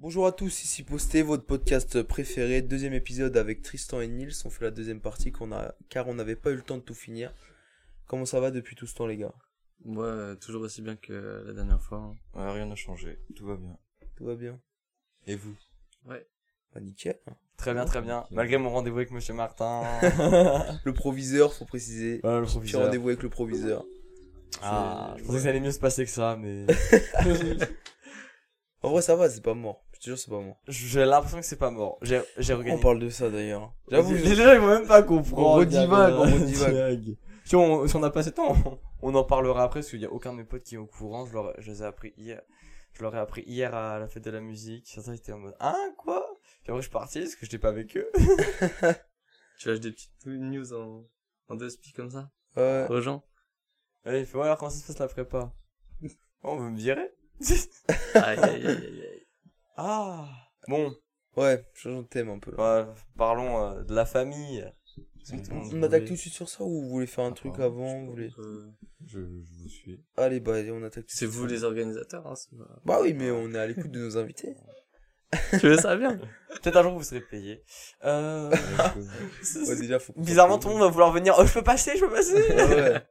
Bonjour à tous, ici Posté, votre podcast préféré, deuxième épisode avec Tristan et Nils. On fait la deuxième partie qu'on a, car on n'avait pas eu le temps de tout finir. Comment ça va depuis tout ce temps, les gars? Ouais, toujours aussi bien que la dernière fois. hein. Ouais, rien n'a changé, tout va bien. Tout va bien Et vous? Ouais. Bah, nickel. Très bien, très bien. Malgré mon rendez-vous avec Monsieur Martin. Le proviseur, faut préciser. Voilà, le J'ai proviseur. rendez-vous avec le proviseur. Ah, je pensais que ça allait mieux se passer que ça, mais En vrai, ça va, c'est pas mort. Te jure, c'est pas mort. j'ai l'impression que c'est pas mort. J'ai, j'ai regagné. On parle de ça d'ailleurs. J'avoue, les gens ils vont même pas comprendre. On redivague, on redivague. Si on, si on n'a pas assez de temps, on, on en parlera après parce qu'il y a aucun de mes potes qui est au courant. Je, leur, je les ai appris hier. Je leur ai appris hier à la fête de la musique. Certains étaient en mode, hein, quoi? Puis après, je suis parti parce que j'étais pas avec eux. Tu lâches des petites news en, en deux speaks comme ça? Ouais. aux gens? Fait, ouais, alors comment ça se passe la prépa? Oh, on veut me virer? Aïe, aïe, aïe. Ah! Bon, Ouais, changeons de thème un peu. là. bah, parlons euh, de la famille. Le monde On attaque tout de suite sur ça ou vous voulez faire un truc avant vous voulez... Je, je vous suis. Allez, bah, allez, on attaque tout de C'est vous les organisateurs, hein, Bah oui, mais on est à l'écoute de nos invités. Tu veux ça bien Peut-être un jour vous serez payé. Euh... Ouais, déjà, faut Bizarrement, tout le monde va vouloir venir. Oh, je peux passer, je peux passer. Ouais.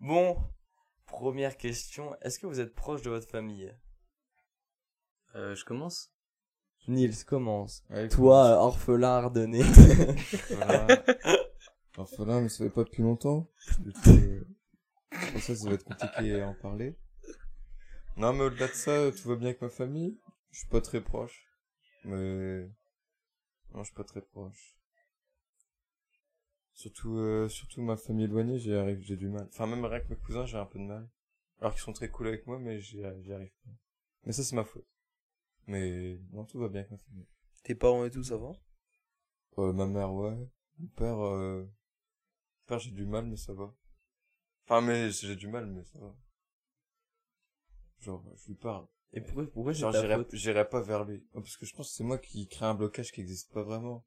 bon, première question. Est-ce que vous êtes proche de votre famille? Euh, Je commence? Nils, commence. Ouais, Toi, euh, orphelin ardennais. Voilà. Orphelin, mais ça fait pas depuis longtemps. Du coup, euh, pour ça, ça va être compliqué à en parler. Non, mais au-delà de ça, tout va bien avec ma famille. Je suis pas très proche. Mais... Non, je suis pas très proche. Surtout, euh, surtout ma famille éloignée, j'y arrive, j'ai du mal. Enfin, même rien que mes cousins, j'ai un peu de mal. Alors qu'ils sont très cool avec moi, mais j'y j'y arrive pas. Mais ça, c'est ma faute. Mais, non, tout va bien avec ma famille. Tes parents et tout, ça va? Euh, ma mère, ouais. Mon père, euh... mon père, j'ai du mal, mais ça va. Enfin, mais j'ai du mal, mais ça va. Genre, je lui parle. Et pourquoi, pourquoi j'ai Genre, j'irai, pas vers lui. Oh, parce que je pense que c'est moi qui crée un blocage qui existe pas vraiment.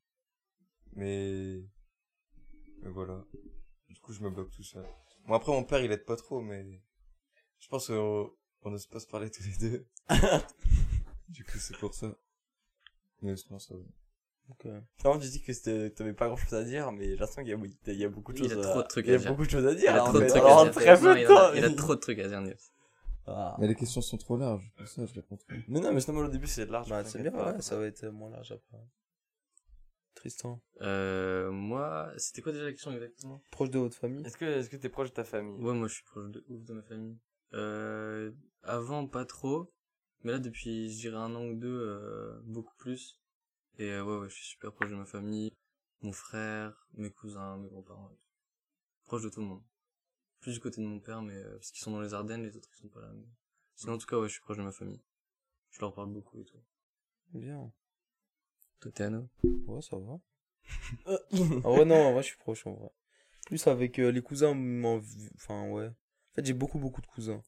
Mais... Mais voilà. Du coup, je me bloque tout seul. Bon, après, mon père, il aide pas trop, mais... Je pense qu'on on n'ose pas se parler tous les deux. du coup, c'est pour ça. Mais sinon, ça va. Finalement, tu dis que c'était- t'avais pas grand chose à dire, mais j'ai l'impression qu'il y a, il y a beaucoup de Il choses a à- trop de trucs il y a à dire. beaucoup de choses à Il dire. a en trop de trucs à en dire. très peu Non, de il, temps. a, il a trop de trucs à dire, Nils. Ah. Mais les questions sont trop larges. Pour ça, je réponds trop. Mais non, mais sinon, au début, c'est large. Bah, c'est bien, pas. ouais, ça va être moins large après. Tristan, Euh, moi, c'était quoi déjà la question exactement? Proche de votre famille Est-ce que, est-ce que t'es proche de ta famille? Ouais, moi je suis proche de ouf de ma famille. Euh, avant, pas trop. Mais là, depuis, je dirais un an ou deux, euh, beaucoup plus. Et euh, ouais, ouais, je suis super proche de ma famille. Mon frère, mes cousins, mes grands-parents. Proche de tout le monde. Plus du côté de mon père, mais euh, parce qu'ils sont dans les Ardennes, les autres ils sont pas là. Mais... Sinon, en tout cas, ouais, je suis proche de ma famille. Je leur parle beaucoup et tout. Bien. Toi, t'es Anno Ouais, ça va. En vrai, non, en vrai, je suis proche, en vrai. Plus avec euh, les cousins, enfin, ouais. En fait, j'ai beaucoup, beaucoup de cousins.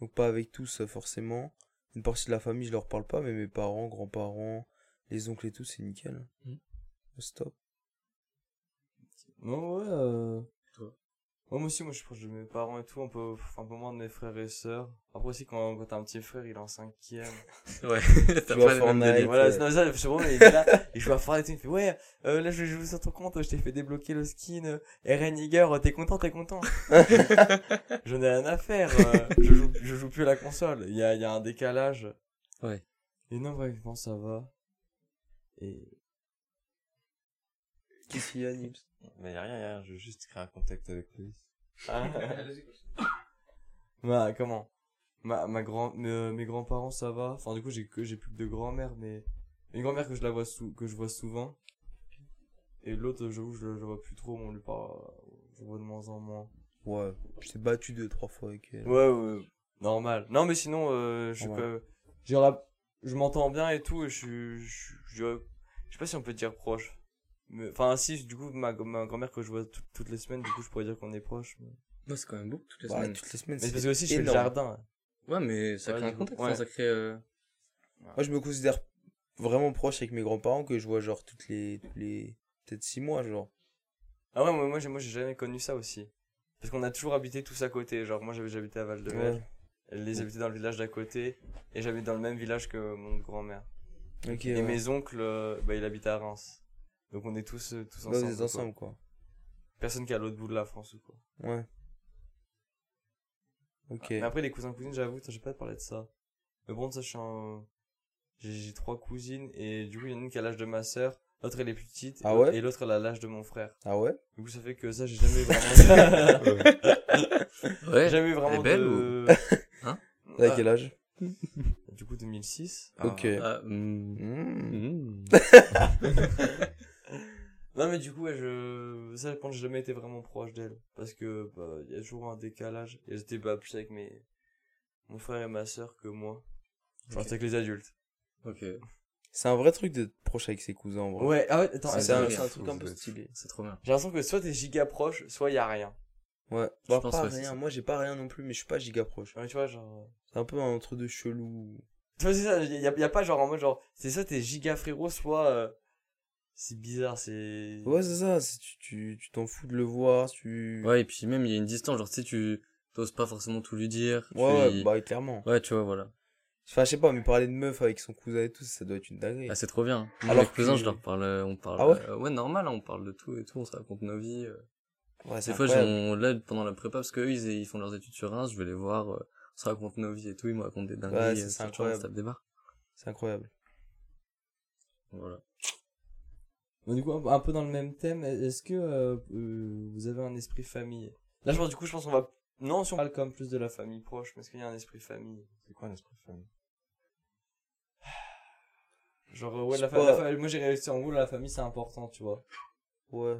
Donc, pas avec tous, euh, forcément. Une partie de la famille, je leur parle pas, mais mes parents, grands-parents, les oncles et tout, c'est nickel. Mhm. Stop. Non, ouais. Euh... Ouais, moi aussi, moi je suis proche de mes parents et tout, un peu, enfin, un peu moins de mes frères et sœurs. Après aussi, quand, quand t'as un petit frère, il est en cinquième. Ouais, t'as pas Fortnite. voilà, ouais. c'est non, ça, bon, il est là, il joue à Fortnite et tout, il me fait, ouais, euh, là je vais jouer sur ton compte, je t'ai fait débloquer le skin, euh, Eren Yeager, t'es content, t'es content. J'en ai rien à faire, euh, je joue, je joue plus à la console, il y a, il y a un décalage. Ouais. Et non, bref, bon, ça va. Et, Qu'est-ce qu'il y a, Nibs Mais y a rien, y a rien, je veux juste créer un contact avec lui. Ma, comment? Ma, ma grand, mes, mes grands-parents, ça va. Enfin, du coup, j'ai que, j'ai plus de grand-mère, mais, une grand-mère que je la vois sou, que je vois souvent. Et l'autre, j'avoue, je, je vois plus trop, on lui parle, je vois de moins en moins. Ouais, je t'ai battu deux, trois fois avec elle. Ouais, ouais, normal. Non, mais sinon, euh, je, Ouais. je m'entends bien et tout, et je je, je, je sais pas si on peut dire proche. Enfin, si, du coup, ma, ma grand-mère que je vois tout- toutes les semaines, du coup, je pourrais dire qu'on est proche. Mais, Moi, c'est quand même beaucoup toutes les Bah, semaines. toutes les semaines, mais c'est parce que aussi, je fais le jardin. Ouais, mais ça Ouais, crée un contact, ouais. ça crée... Euh... Moi, je me considère vraiment proche avec mes grands-parents que je vois genre toutes les, tous les, peut-être six mois, genre. Ah ouais, moi, moi, j'ai, moi, j'ai jamais connu ça aussi. Parce qu'on a toujours habité tous à côté. Genre, moi, j'avais j'habitais à Val de Ouais. Les habitaient dans le village d'à côté. Et j'habite dans le même village que mon grand-mère. Et ouais. mes oncles, euh, bah, il habite à Reims. Donc on est tous, euh, tous Ouais, ensemble. quoi. ensemble, quoi. Personne qui est à l'autre bout de la France ou quoi. Ouais. Ok. Mais après, les cousins cousines, j'avoue, j'ai pas parlé de ça. Mais bon, ça, je suis en... J'ai j'ai trois cousines et du coup, il y en a une qui a l'âge de ma sœur, l'autre elle est plus petite, Ah et- ouais et l'autre elle a l'âge de mon frère. Ah ouais Du coup, ça fait que ça, j'ai jamais eu vraiment. Ouais. jamais eu vraiment Elle est belle de. T'as Ah, quel âge Du coup, 2006. Ok. Ah, mm, Mmh. Non, mais du coup, ouais, je. Ça, je pense que j'ai jamais été vraiment proche d'elle. Parce que, bah, il y a toujours un décalage. Et j'étais pas plus avec mes. Mon frère et ma sœur que moi. Enfin, Ok. c'était avec les adultes. Ok. C'est un vrai truc d'être proche avec ses cousins, en vrai. Ouais, ah ouais, attends, C'est c'est un, vrai. c'est un truc un peu stylé. C'est trop bien. J'ai l'impression que soit t'es giga proche, soit y a rien. Ouais. Je Bah, pense pas rien. Moi, j'ai pas rien non plus, mais je suis pas giga proche. Ouais, tu vois, genre. C'est un peu un entre deux chelou. Tu vois, c'est ça, y a, y a pas genre en mode genre, c'est soit t'es giga frérot, soit. euh, C'est bizarre, c'est. Ouais, c'est ça. c'est- Tu tu tu t'en fous de le voir. Tu... Ouais, et puis même, il y a une distance. Genre, tu sais, tu t'oses pas forcément tout lui dire. tu- Ouais, bah, clairement. Ouais, tu vois, voilà. Enfin, je sais pas, mais parler de meuf avec son cousin et tout, ça doit être une dinguerie. Ah, c'est trop bien. Moi, Alors cousins, que- je leur parle, euh, on parle. Ah ouais euh, ouais, normal, hein, on parle de tout et tout, on se raconte nos vies. euh. ouais, c'est Des fois, j'en- là, pendant la prépa, parce qu'eux, ils, ils font leurs études sur Reims, je vais les voir, euh, on se raconte nos vies et tout, ils me racontent des dingueries. Ouais, ça, c'est incroyable. On. C'est incroyable. Voilà. Du coup, un, peu dans le même thème, est-ce que euh, euh, vous avez un esprit famille? Là, je pense, du coup, je pense qu'on va. Non, si on parle comme plus de la famille proche, mais est-ce qu'il y a un esprit famille? C'est quoi un esprit famille? Genre, euh, ouais, la, sais fa- pas. la fa- moi j'ai réussi en gros, la famille c'est important, tu vois. Ouais.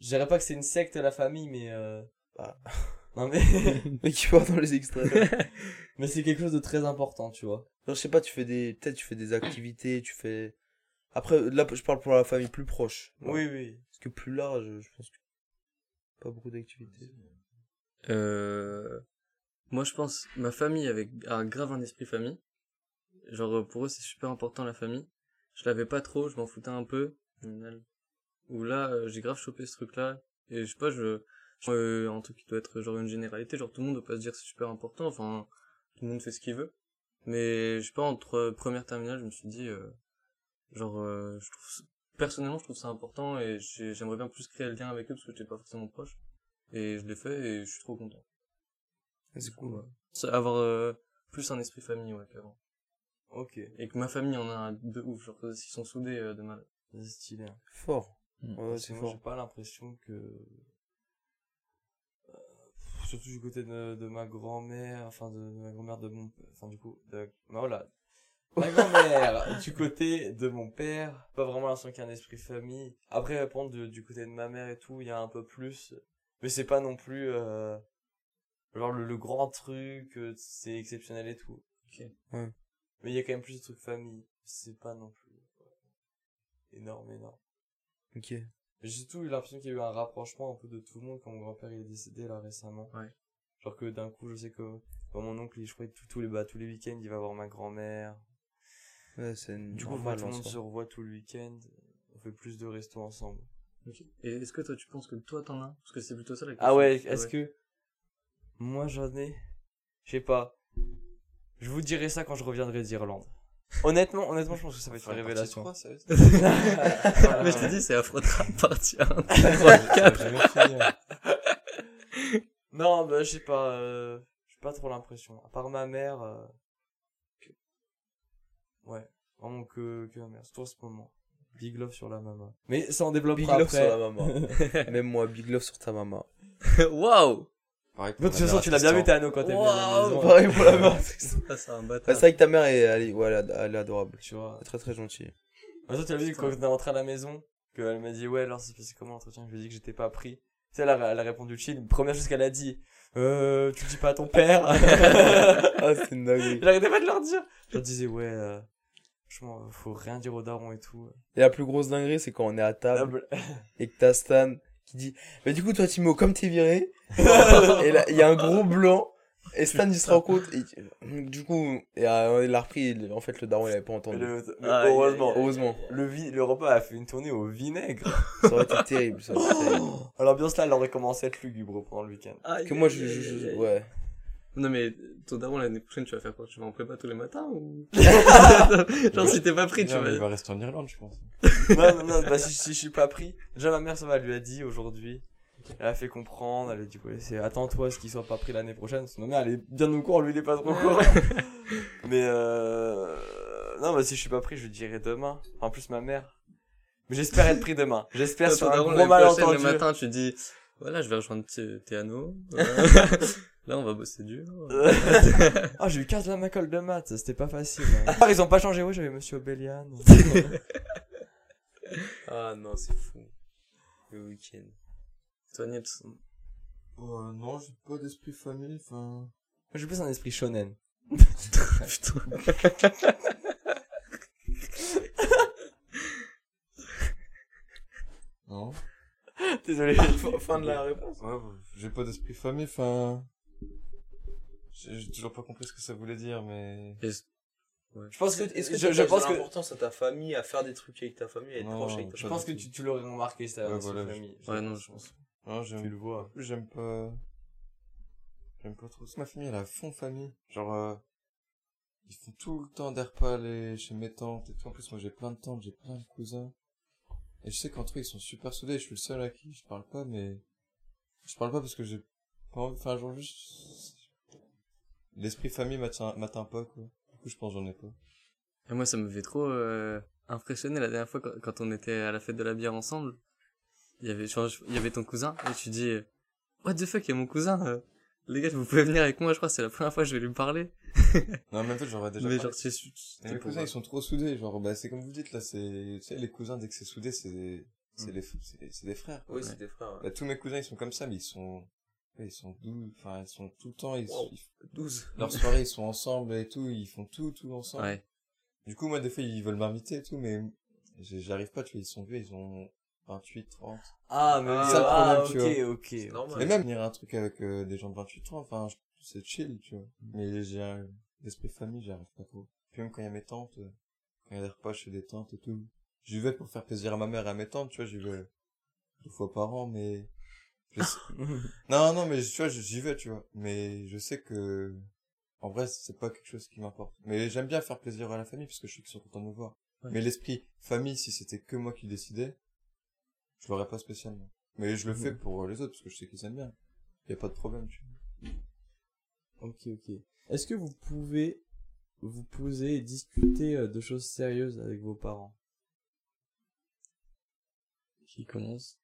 Je dirais pas que c'est une secte la famille, mais. Euh... Bah. Non, mais. Mais qui part dans les extraits. mais c'est quelque chose de très important, tu vois. Genre, je sais pas, tu fais des, peut-être tu fais des activités, tu fais. Après, là, je parle pour la famille plus proche. Oui, oui. Parce que plus large, je pense que. Pas beaucoup d'activités. Euh, moi, je pense, ma famille avec a grave un esprit famille. Genre, euh, pour eux, c'est super important la famille. Je l'avais pas trop, je m'en foutais un peu. Ou là, euh, j'ai grave chopé ce truc-là. Et je sais pas, je, euh, un truc qui doit être genre une généralité. Genre, tout le monde doit pas se dire c'est super important. Enfin, tout le monde fait ce qu'il veut. Mais, je sais pas, entre première terminale, je me suis dit, euh, genre, euh, je trouve, personnellement, je trouve ça important et j'ai- j'aimerais bien plus créer le lien avec eux parce que j'étais pas forcément proche. Et je l'ai fait et je suis trop content. C'est cool. Ouais. Avoir euh, plus un esprit famille, ouais, qu'avant. Ok. Et que ma famille en a un de ouf, genre, ils sont soudés euh, de mal. C'est stylé. hein. Fort. Mm. Ouais, c'est moi, j'ai fort. pas l'impression que. euh, Surtout du côté de, de ma grand-mère, enfin de, de ma grand-mère de mon enfin du coup, de, bah voilà. Ma grand-mère, du côté de mon père, pas vraiment l'impression qu'il y a un esprit famille. Après, répondre du, du côté de ma mère et tout, il y a un peu plus. Mais c'est pas non plus, euh, genre le, le grand truc, euh, c'est exceptionnel et tout. Ok. Ouais. Mais il y a quand même plus de trucs famille. C'est pas non plus euh, énorme, énorme. Ok. J'ai surtout eu l'impression qu'il y a eu un rapprochement un peu de tout le monde quand mon grand-père il est décédé là récemment. Ouais. Genre que d'un coup, je sais que bah, mon oncle, il- je crois que tous tous les bah, tous les week-ends, il va voir ma grand-mère. Ouais, c'est Du coup, normal, tout le monde se revoit tout le week-end. On fait plus de restos ensemble. Et est-ce que toi, tu penses que toi, t'en as Parce que c'est plutôt ça la question. Ah ouais, est-ce que moi j'en ai? Je sais pas. Je vous dirai ça quand je reviendrai d'Irlande. Honnêtement, honnêtement, je pense que ça va être une révélation. Mais je te dis, c'est Afrotrap partie 1, 3, 4. jamais finir. Non, bah je sais pas. Euh, j'ai pas trop l'impression. À part ma mère. euh, Ouais, vraiment que, que ma mère. Surtout en ce moment. Big love sur la maman. Mais ça en développera Big love sur après. la maman. Même moi, big love sur ta maman. Waouh De toute façon, tu l'as bien vu. Tano, quand elle vient à la maison. Pareil pour la mère. Ah, c'est un bâtard. c'est vrai que ta mère est, elle est, ouais, elle est- elle est adorable. Tu vois. Elle est très très gentille. En fait, tu l'as vu quand on est rentré à la maison, qu'elle m'a dit, ouais, alors c'est passé comment l'entretien? Je lui ai dit que j'étais pas pris. Tu sais, elle a, elle a répondu chill. Première chose qu'elle a dit, euh, tu le dis pas à ton père. ah, c'est une dinguerie. J'arrêtais pas de leur dire. Je leur disais, ouais, euh, franchement, faut rien dire aux darons et tout. Et la plus grosse dinguerie, c'est quand on est à table et que t'as Stan qui dit Mais du coup, toi, Timo, comme t'es viré, et là, il y a un gros blanc, et Stan, il se rend compte, et du coup, et, euh, il a repris, il- en fait, le daron, il avait pas entendu. le- mais Aïe, heureusement. Heureusement. Le, vi- le repas a fait une tournée au vinaigre. Ça aurait été terrible, ça. aurait été terrible. L'ambiance là, elle aurait commencé à être lugubre pendant le week-end. Que moi, je, je- je- ouais. Non, mais ton daron, l'année prochaine, tu vas faire quoi? Tu vas en prépa tous les matins ou? Genre, si t'es pas pris, tu Non, mais il vas. va rester en Irlande, je pense. non, non, non, bah si, si je suis pas pris. Déjà, ma mère, ça va, elle lui a dit aujourd'hui. Elle a fait comprendre, elle a dit, ouais, c'est attends-toi ce qu'il soit pas pris l'année prochaine. Parce que ma mère, elle est bien au courant, lui, il est pas trop au courant. Mais euh... Non, bah si je suis pas pris, je dirai demain. En plus, ma mère. Mais j'espère être pris demain. J'espère sur un gros malentendu. le matin, tu dis, voilà, je vais rejoindre Thé- Théano. Là, on va bosser dur. Ah, j'ai eu 15 à ma colle de maths, c'était pas facile. hein. Ah, ils ont pas changé, ouais, j'avais Monsieur Obélian. Ah non, c'est fou. Le week-end. Toi, Nips? Oh, non, j'ai pas d'esprit famille, enfin. J'ai plus un esprit shonen. Putain. Non. Désolé. fin de la réponse. Ouais, j'ai pas d'esprit famille, enfin. J'ai toujours pas compris ce que ça voulait dire, mais. Est-ce- Je pense que, Est-ce que je, tu je pense que, l'importance à ta famille, à faire des trucs avec ta famille, à être Non, proche avec ta je pense que tu, tu l'aurais remarqué, ça, Ouais, cette voilà, famille. Ouais, non, je pense. Non, Tu j'aime le vois. J'aime pas. J'aime pas trop. Ma famille, elle à fond famille. Genre, euh, ils font tout le temps des repas les... chez mes tantes et tout. En plus, moi, j'ai plein de tantes, j'ai plein de cousins. Et je sais qu'entre eux, ils sont super soudés. Je suis le seul à qui je parle pas, mais je parle pas parce que j'ai pas envie. Enfin, genre juste. L'esprit famille m'atteint pas, quoi. Du coup, je pense que j'en ai pas. Et moi, ça me fait trop euh, impressionner la dernière fois quand, quand on était à la fête de la bière ensemble. Il y avait, genre, il y avait ton cousin et tu dis, What the fuck, il y a mon cousin. euh, les gars, vous pouvez venir avec moi. Je crois c'est la première fois que je vais lui parler. Non, mais en fait, j'aurais déjà mais parlé. genre, c'était mes pour- cousins, ils sont trop soudés. Genre, bah, c'est comme vous dites, là, c'est, tu sais, les cousins, dès que c'est soudé, c'est, c'est Mm. les, c'est, c'est des frères. quoi. Oui, c'est des frères. Bah, tous mes cousins, ils sont comme ça, mais ils sont, ils sont doux, enfin, ils sont tout le temps, ils, Wow. ils- 12. leurs soirées, ils sont ensemble et tout, ils font tout, tout ensemble. Ouais. Du coup, moi, des fois, ils veulent m'inviter et tout, mais j'arrive pas, tu vois, ils sont vieux, ils ont 28, 30. Ah, mais Ah, ça, ah, problème, tu ok, ok. C'est normal. Mais même, venir un truc avec euh, des gens de 28, 30, enfin, c'est chill, tu vois. Mais j'ai un, l'esprit famille, j'y arrive pas trop. Puis même quand il y a mes tantes, euh, quand il y a des repas chez des tantes et tout, j'y vais pour faire plaisir à ma mère et à mes tantes, tu vois, j'y vais deux fois par an, mais non, non, mais tu vois, j'y vais, tu vois. Mais je sais que, en vrai, c'est pas quelque chose qui m'importe. Mais j'aime bien faire plaisir à la famille parce que je sais qu'ils sont contents de me voir. Ouais. Mais l'esprit famille, si c'était que moi qui décidais, je l'aurais pas spécialement. Mais je le fais pour les autres parce que je sais qu'ils aiment bien. Y a pas de problème, tu vois. Ok, ok. Est-ce que vous pouvez vous poser et discuter euh, de choses sérieuses avec vos parents? Qui commence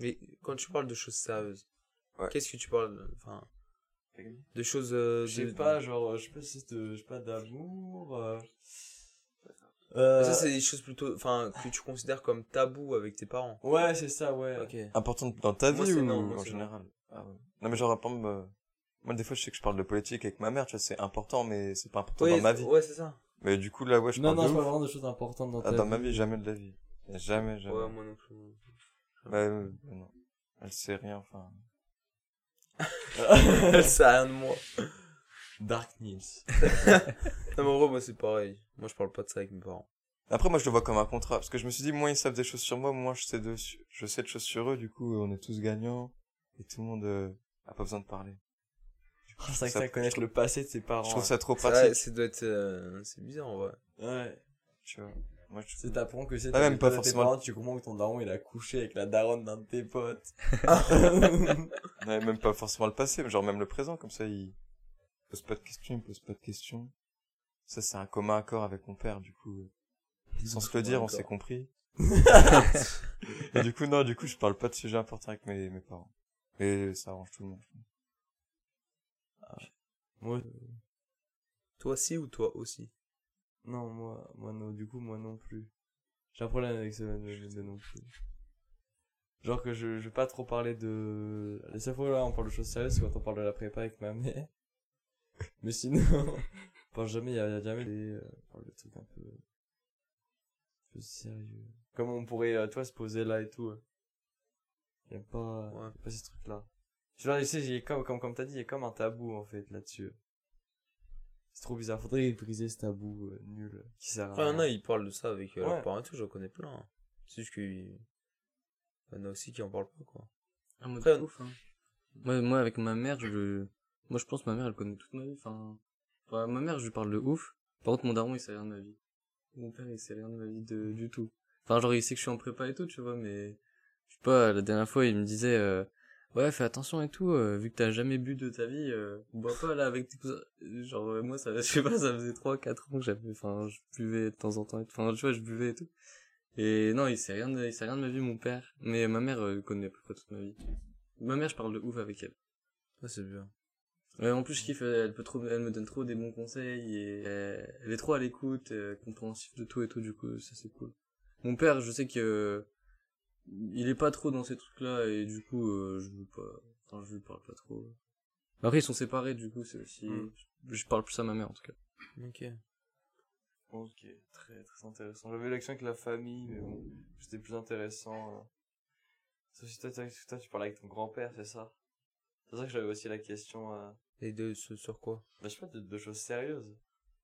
Mais quand tu parles de choses sérieuses, Ouais. qu'est-ce que tu parles de- Enfin, de choses. euh, Je sais de- pas, genre, euh, je sais pas si c'est de, je sais pas, d'amour. Euh... Ça, c'est des choses plutôt. Enfin, que tu considères comme tabou avec tes parents. Ouais, c'est ça, ouais. Ok. Important dans ta vie ou non, moi, en général? Ah ouais. Non, mais genre, par exemple, moi, des fois, je sais que je parle de politique avec ma mère, tu vois, c'est important, mais c'est pas important dans ma vie. Ouais, c'est ça. Mais du coup, là, ouais, je Non, parle non, de je parle vraiment de choses importantes dans Ah, ta dans ma vie, jamais de la vie. Jamais, jamais. Ouais, moi non plus. Bah, euh, non. Elle sait rien, enfin. Elle sait rien de moi. Dark News. Non, mais en gros, moi, c'est pareil. Moi, je parle pas de ça avec mes parents. Après, moi, je le vois comme un contrat, parce que je me suis dit, moins ils savent des choses sur moi, moins je sais de, je sais de choses sur eux, du coup, on est tous gagnants, et tout le monde, euh, a pas besoin de parler. Oh, c'est vrai que Ça- ça connaître le passé de ses parents. Je trouve ça trop Ça, pratique, ça doit être. euh, c'est bizarre, en vrai. Ouais. tu vois. Moi, je C'est t'apprends que c'est Ah, même pas forcément. parents, tu comprends que ton daron il a couché avec la daronne d'un de tes potes. Ouais, même pas forcément le passé, mais genre même le présent, comme ça, il pose pas de questions, il pose pas de questions. Ça, c'est un commun accord avec mon père, du coup. Sans se le dire, on s'est compris. Et du coup, non, du coup, je parle pas de sujets importants avec mes, mes parents. Et ça arrange tout le monde. moi, Toi, si ou toi aussi? Non, moi, moi non, du coup, moi non plus. J'ai un problème avec ce de, de non plus. Genre que je, je vais pas trop parler de... Les seules fois là on parle de choses sérieuses, c'est quand on parle de la prépa avec ma mère. Mais sinon, on parle jamais, y a, y a jamais des... euh, on parle de trucs un peu... un peu sérieux. Comme on pourrait, euh, toi, se poser là et tout. Y a pas, Ouais. y a pas ces trucs-là. Genre, tu sais, comme, comme, comme t'as dit, il y a comme un tabou, en fait, là-dessus. C'est trop bizarre. Faudrait briser ce tabou euh, nul euh, qui sert à Après, il y en rien. a, ils parlent de ça avec euh, Ouais. leurs parents et tout, j'en connais plein. hein. C'est juste qu'il y en a aussi qui en parlent pas, quoi. Un mode Après, de ouf, hein. Moi, moi, avec ma mère, je, Moi, je pense que ma mère, elle connaît toute ma vie. Enfin, enfin, ma mère, je lui parle de ouf. Par contre, mon daron, il sait rien de ma vie. Mon père, il sait rien de ma vie de, du tout. Enfin, genre, il sait que je suis en prépa et tout, tu vois, mais je sais pas, la dernière fois, il me disait, euh, ouais, fais attention et tout, euh, vu que t'as jamais bu de ta vie, euh, bois pas là avec tes cousins. Genre, euh, moi, ça, je sais pas, ça faisait 3, 4 ans que j'avais, enfin, je buvais de temps en temps, et tout. enfin, tu vois, je buvais et tout. Et non, il sait rien de, il sait rien de ma vie, mon père. Mais ma mère euh, connaît à peu près toute ma vie. Ma mère, je parle de ouf avec elle. Ça, c'est bien. Ouais, en plus, je kiffe, elle peut trop, elle me donne trop des bons conseils et elle, est trop à l'écoute, euh, compréhensif de tout et tout, du coup, ça c'est cool. Mon père, je sais que il est pas trop dans ces trucs-là et du coup, euh, je veux pas, enfin, je lui parle pas trop. Après, ils sont séparés, du coup, c'est aussi, Mm. je, parle plus à ma mère en tout cas. Ok. Ok, très très intéressant. J'avais l'action avec la famille, mais bon, c'était plus intéressant. euh. Sauf si toi, toi, toi, tu parlais avec ton grand-père, c'est ça? C'est ça que j'avais aussi la question, euh... Et de ce sur quoi? Bah, je sais pas, de, de choses sérieuses.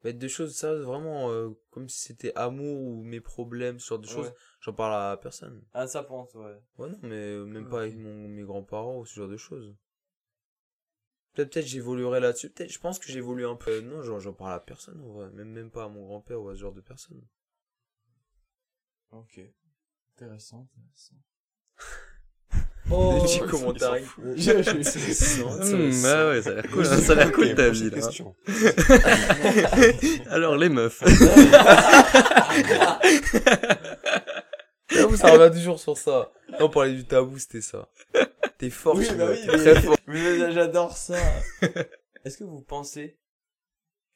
Bah, de choses, ça, vraiment, euh, comme si c'était amour ou mes problèmes, ce genre de choses. Ouais. J'en parle à personne. Ah, ça pense, ouais. Ouais, non, mais euh, même pas avec mon, mes grands-parents ou ce genre de choses. Peut-être, peut-être j'évoluerai là-dessus. Peut-être, je pense que j'évolue un peu. Euh, Non, j'en, j'en parle à personne, en vrai. Même, même pas à mon grand-père ou à ce genre de personne. Ok. Intéressant, intéressant. Oh, Des petits petits commentaires. commentaires. Hum, bah ouais, ça a l'air cool, ça a l'air cool ta vie, là. Alors, les meufs. Tabou, ça revient toujours sur ça. Non, on parlait du tabou, c'était ça. T'es fort, Oui, bah oui, mais- très fort. Mais j'adore ça. Est-ce que vous pensez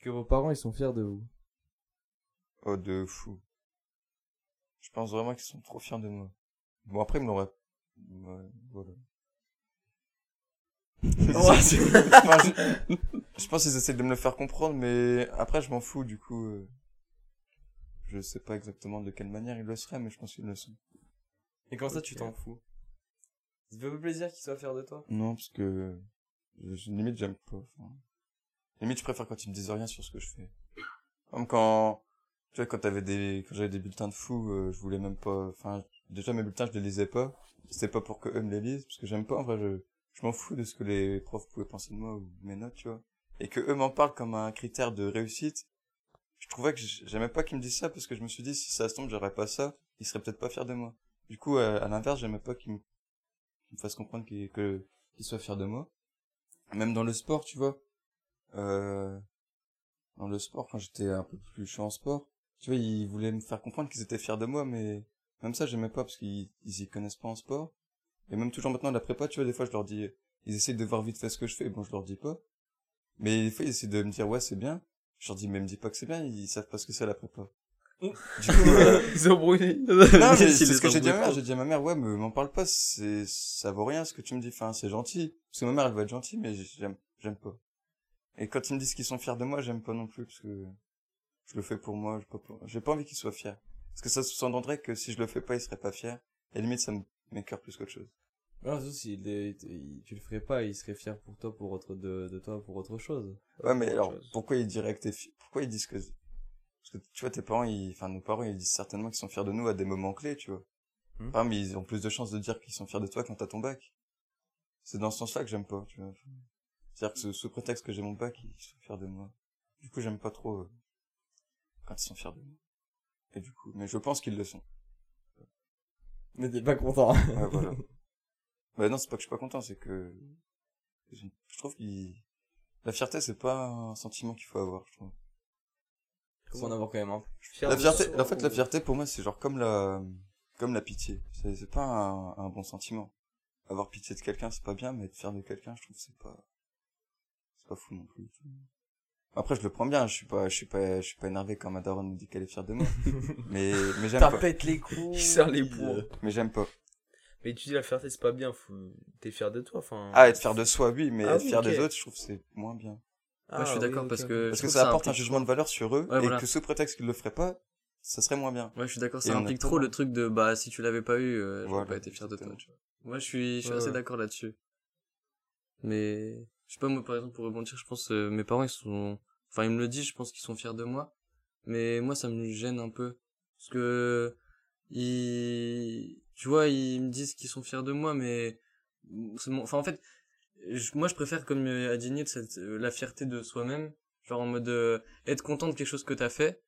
que vos parents ils sont fiers de vous? Oh, de fou. Je pense vraiment qu'ils sont trop fiers de moi. Bon, après, ils me l'auraient... Ouais, voilà. Enfin, je... je pense qu'ils essaient de me le faire comprendre, mais après, je m'en fous, du coup... euh, Je sais pas exactement de quelle manière ils le seraient, mais je pense qu'ils le sont. Et quand ça tu t'en fous? Ça te fait pas plaisir qu'ils soient fiers de toi? Non, parce que... je- limite, j'aime pas. enfin. Limite, je préfère quand ils me disent rien sur ce que je fais. Comme quand... Tu vois, quand t'avais des... Quand j'avais des bulletins de fou, euh, je voulais même pas... Enfin, déjà, mes bulletins, je les lisais pas. C'était pas pour que eux me les lisent, parce que j'aime pas, en vrai, je... Je m'en fous de ce que les profs pouvaient penser de moi ou mes notes, tu vois. Et que eux m'en parlent comme un critère de réussite. Je trouvais que j'aimais pas qu'ils me disent ça, parce que je me suis dit, si ça se tombe, j'aurais pas ça, ils seraient peut-être pas fiers de moi. Du coup, euh, à l'inverse, j'aimais pas qu'ils me... fassent comprendre qu'ils soient fiers de moi. Même dans le sport, tu vois. Euh... Dans le sport, quand j'étais un peu plus chaud en sport, tu vois, ils voulaient me faire comprendre qu'ils étaient fiers de moi, mais même ça, j'aimais pas parce qu'ils ils y connaissent pas en sport. Et même toujours maintenant, la prépa, tu vois, des fois, je leur dis, ils essaient de voir vite fait ce que je fais, bon, je leur dis pas. Mais des fois, ils essaient de me dire, ouais, c'est bien. Je leur dis, mais me dis pas que c'est bien, ils savent pas ce que c'est la prépa. Du coup, euh, Ils ont brûlé. non, mais c'est ce que j'ai dit à ma mère. J'ai dit à ma mère, ouais, mais m'en parle pas, c'est, ça vaut rien ce que tu me dis. Enfin, c'est gentil. Parce que ma mère, elle va être gentille, mais j'aime, j'aime pas. Et quand ils me disent qu'ils sont fiers de moi, j'aime pas non plus, parce que je le fais pour moi, j'ai pas, j'ai pas envie qu'ils soient fiers. Parce que ça sous-entendrait que si je le fais pas, ils seraient pas fiers. Et limite, ça me m'écœure plus qu'autre chose. Non, si tu le ferais pas, ils seraient fiers pour toi, pour autre, de, de toi, pour autre chose. Ouais, mais alors, chose. pourquoi ils diraient que t'es fi- pourquoi ils disent que, parce que tu vois, tes parents, ils, enfin, nos parents, ils disent certainement qu'ils sont fiers de nous à des moments clés, tu vois. Hmm. Par exemple, ils ont plus de chances de dire qu'ils sont fiers de toi quand t'as ton bac. C'est dans ce sens-là que j'aime pas, tu vois. C'est-à-dire que sous- sous prétexte que j'ai mon bac, ils sont fiers de moi. Du coup, j'aime pas trop, euh, quand ils sont fiers de moi. Et du coup, mais je pense qu'ils le sont. Mais t'es pas content. Ouais, voilà. bah non, c'est pas que je suis pas content, c'est que, je trouve qu'il, la fierté, c'est pas un sentiment qu'il faut avoir, je trouve. Faut en avoir quand même La fierté, en fait, ou- la fierté pour moi, c'est genre comme la, comme la pitié. C'est, pas un, un bon sentiment. Avoir pitié de quelqu'un, c'est pas bien, mais être fier de quelqu'un, je trouve c'est pas, c'est pas fou non plus. Après, je le prends bien, je suis pas, je suis pas, je suis pas énervé quand ma daronne me dit qu'elle est fière de moi. mais, mais j'aime pas. pète les couilles. Il serre les poings. Mais j'aime pas. Mais tu dis la fierté, c'est pas bien. Faut... T'es fier de toi, enfin. Ah, être fier de soi, oui, mais Ah être oui, fier des autres, je trouve que c'est moins bien. Ah, Ouais, je suis oui, d'accord ok, parce ok. que Parce que ça apporte un jugement de valeur sur eux, Ouais, et voilà. que sous prétexte qu'ils le feraient pas, ça serait moins bien. Ouais, je suis d'accord, ça implique trop le truc de bah si tu l'avais pas eu, euh, j'aurais Voilà, pas été fier de toi. Tu vois. Moi, je suis, je suis assez d'accord là-dessus. Mais je sais pas moi par exemple pour rebondir, je pense euh, mes parents ils sont, enfin ils me le disent, je pense qu'ils sont fiers de moi. Mais moi ça me gêne un peu parce que ils, tu vois, ils me disent qu'ils sont fiers de moi, mais mon- enfin en fait je- moi, je préfère, comme euh, a dit cette- euh, la fierté de soi-même. Genre en mode euh, être content de quelque chose que t'as fait.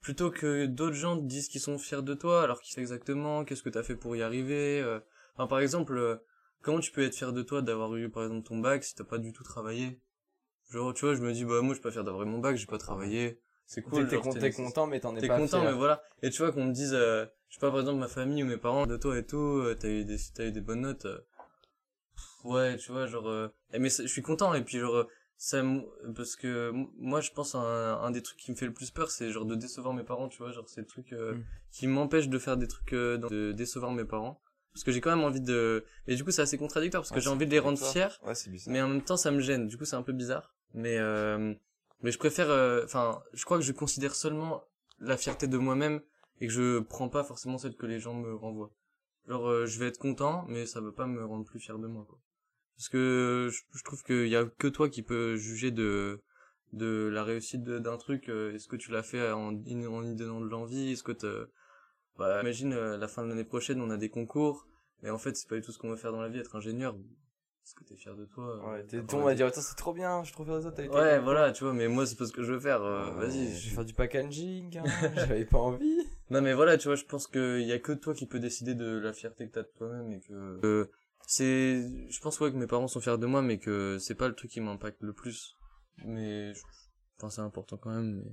Plutôt que d'autres gens te disent qu'ils sont fiers de toi, alors qu'ils savent exactement qu'est-ce que t'as fait pour y arriver. euh. Enfin, par exemple, euh, comment tu peux être fier de toi d'avoir eu, par exemple, ton bac si t'as pas du tout travaillé? Genre, tu vois, je me dis, bah, moi, je suis pas fier d'avoir eu mon bac, j'ai pas travaillé. C'est cool. T'es t'es genre, con- t'es- t'es content, mais t'en es T'es pas content, fier. mais voilà. Et tu vois, qu'on me dise, euh, je sais pas, par exemple, ma famille ou mes parents de toi et tout, euh, t'as eu des, t'as eu des bonnes notes. euh, ouais, tu vois, genre, euh, mais je suis content, et puis genre, ça, parce que moi, je pense, un, un des trucs qui me fait le plus peur, c'est genre de décevoir mes parents, tu vois, genre, c'est le truc euh, Mm. qui m'empêche de faire des trucs, euh, de décevoir mes parents. Parce que j'ai quand même envie de, et du coup, c'est assez contradictoire, parce que Ouais, j'ai envie de les rendre fiers, Ouais, c'est bizarre. mais en même temps, ça me gêne. Du coup, c'est un peu bizarre. Mais, euh, mais je préfère, euh, enfin, je crois que je considère seulement la fierté de moi-même et que je prends pas forcément celle que les gens me renvoient. Genre, euh, je vais être content, mais ça veut pas me rendre plus fier de moi, quoi. Parce que je, trouve qu'il y a que toi qui peux juger de, de la réussite d'un truc. euh, Est-ce que tu l'as fait en, en y donnant de l'envie? Est-ce que bah, imagine, euh, la fin de l'année prochaine, on a des concours. Mais en fait, c'est pas du tout ce qu'on veut faire dans la vie, être ingénieur. Est-ce que t'es fier de toi? euh, Ouais, t'es- va été- dire, attends, c'est trop bien, je suis trop fier de toi, t'as été Ouais, voilà, tu vois, mais moi, c'est pas ce que je veux faire, euh, Euh, vas-y. Je vais faire du packaging, hein, j'avais pas envie. Non, mais voilà, tu vois, je pense qu'il y a que toi qui peux décider de la fierté que t'as de toi-même et que, euh, c'est, je pense, ouais, que mes parents sont fiers de moi, mais que c'est pas le truc qui m'impacte le plus. Mais, enfin, c'est important quand même, mais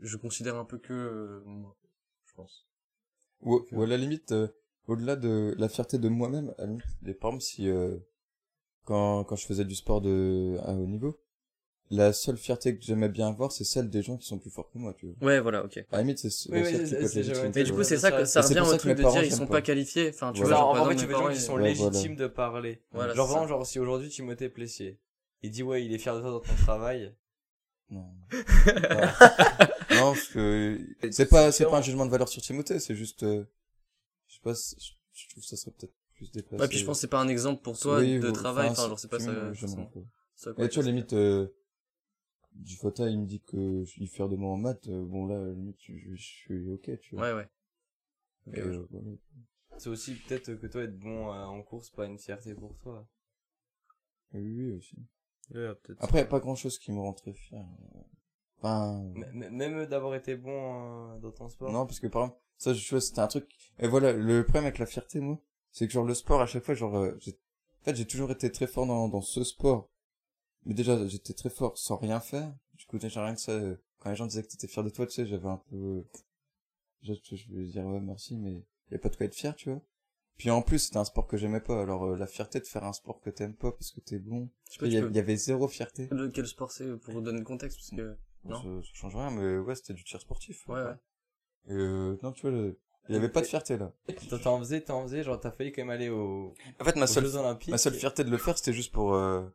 je considère un peu que, euh, moi, je pense. Ou, ou à la limite, euh, au-delà de la fierté de moi-même, à la limite, les- par exemple, si euh, quand, quand je faisais du sport de à haut niveau, la seule fierté que j'aimais bien avoir, c'est celle des gens qui sont plus forts que moi, tu vois. Ouais, voilà, ok. À la limite, c'est c'est Oui, oui, Mais du coup, c'est ça que ça revient au truc de parents, dire ils sont pas. qualifiés. Enfin, tu Voilà. vois, en exemple, tu veux des gens qui ils- sont légitimes de parler. Genre vraiment, genre si aujourd'hui Timothée Plessier, il dit ouais, il est fier de toi dans ton travail. Non. non, parce que c'est pas, c'est pas un jugement de valeur sur Timothée, c'est juste, euh, je sais pas, je trouve que ça serait peut-être plus déplacé. Ouais, puis je pense que c'est pas un exemple pour toi Oui, de travail. enfin, Enfin, genre, c'est pas ça. Ça, quoi, Et tu vois, limite, euh, du Fota, il me dit que je suis fier de moi en maths, euh, bon là, limite, je, je suis ok, tu vois. Ouais, ouais. Ok, Et, ouais. euh, voilà. C'est aussi peut-être que toi être bon euh, en course, pas une fierté pour toi. Oui, oui, aussi. Ouais. Après, y a pas grand chose qui me rend très fier. euh. Enfin, m- Même d'avoir été bon euh, dans ton sport. non, parce que par exemple, ça, je vois, c'était un truc, et voilà, le problème avec la fierté, moi, c'est que genre le sport, à chaque fois, genre, euh, j'ai- en fait, j'ai toujours été très fort dans, dans ce sport. Mais déjà, j'étais très fort sans rien faire. Du coup, déjà, rien que ça, euh, quand les gens disaient que t'étais fier de toi, tu sais, j'avais un peu, je, je, je voulais dire, ouais, merci, mais y a pas de quoi être fier, tu vois. Puis en plus, c'était un sport que j'aimais pas. Alors, euh, la fierté de faire un sport que t'aimes pas parce que t'es bon. Je sais pas, Il y, peux- y avait zéro fierté. De quel sport c'est pour vous donner le contexte parce que Bon, Non. ça, ça change rien, mais ouais, c'était du tir sportif. ouais ouais. Et euh, non, tu vois, le- il y avait pas de fierté là. T'en faisais, t'en faisais, genre t'as failli quand même aller au, En fait, ma seule, ma seule fierté de le faire, c'était juste pour euh,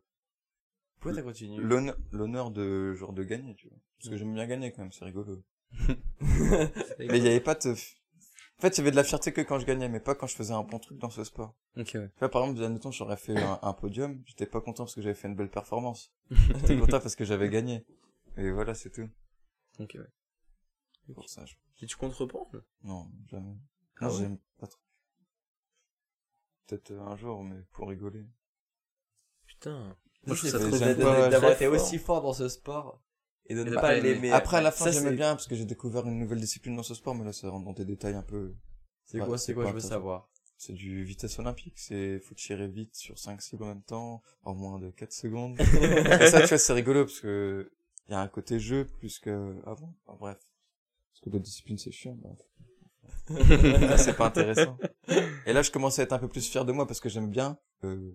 Pourquoi t'as continué? l'honneur, l'honneur de genre de gagner, tu vois. Parce que j'aime bien gagner quand même, c'est rigolo. Mais il y avait pas de. En fait, il y avait de la fierté que quand je gagnais, mais pas quand je faisais un bon truc dans ce sport. Ok ouais. Tu vois, par exemple, admettons, j'aurais fait un, un podium, j'étais pas content parce que j'avais fait une belle performance. J'étais content parce que j'avais gagné. Et voilà, c'est tout. Ok ouais. C'est pour ça, je... Et tu comptes reprendre Non, jamais. Ah Non, ouais j'aime pas trop. Peut-être euh, un jour, mais pour rigoler. Putain. Moi, je trouve ça trop D'avoir été fort. aussi fort dans ce sport et de ne pas pas aimer. l'aimer. Après, à la fin, j'aimais bien parce que j'ai découvert une nouvelle discipline dans ce sport, mais là, ça rentre dans des détails un peu. C'est quoi, c'est quoi, je veux savoir. C'est du vitesse olympique, c'est, faut tirer vite sur 5 cibles en même temps, en moins de 4 secondes. Et ça, tu vois, c'est rigolo parce que, il y a un côté jeu plus que avant. Enfin, bref. Parce que l'autre discipline, c'est chiant, bref. Là, c'est pas intéressant. Et là, je commençais à être un peu plus fier de moi parce que j'aime bien, euh,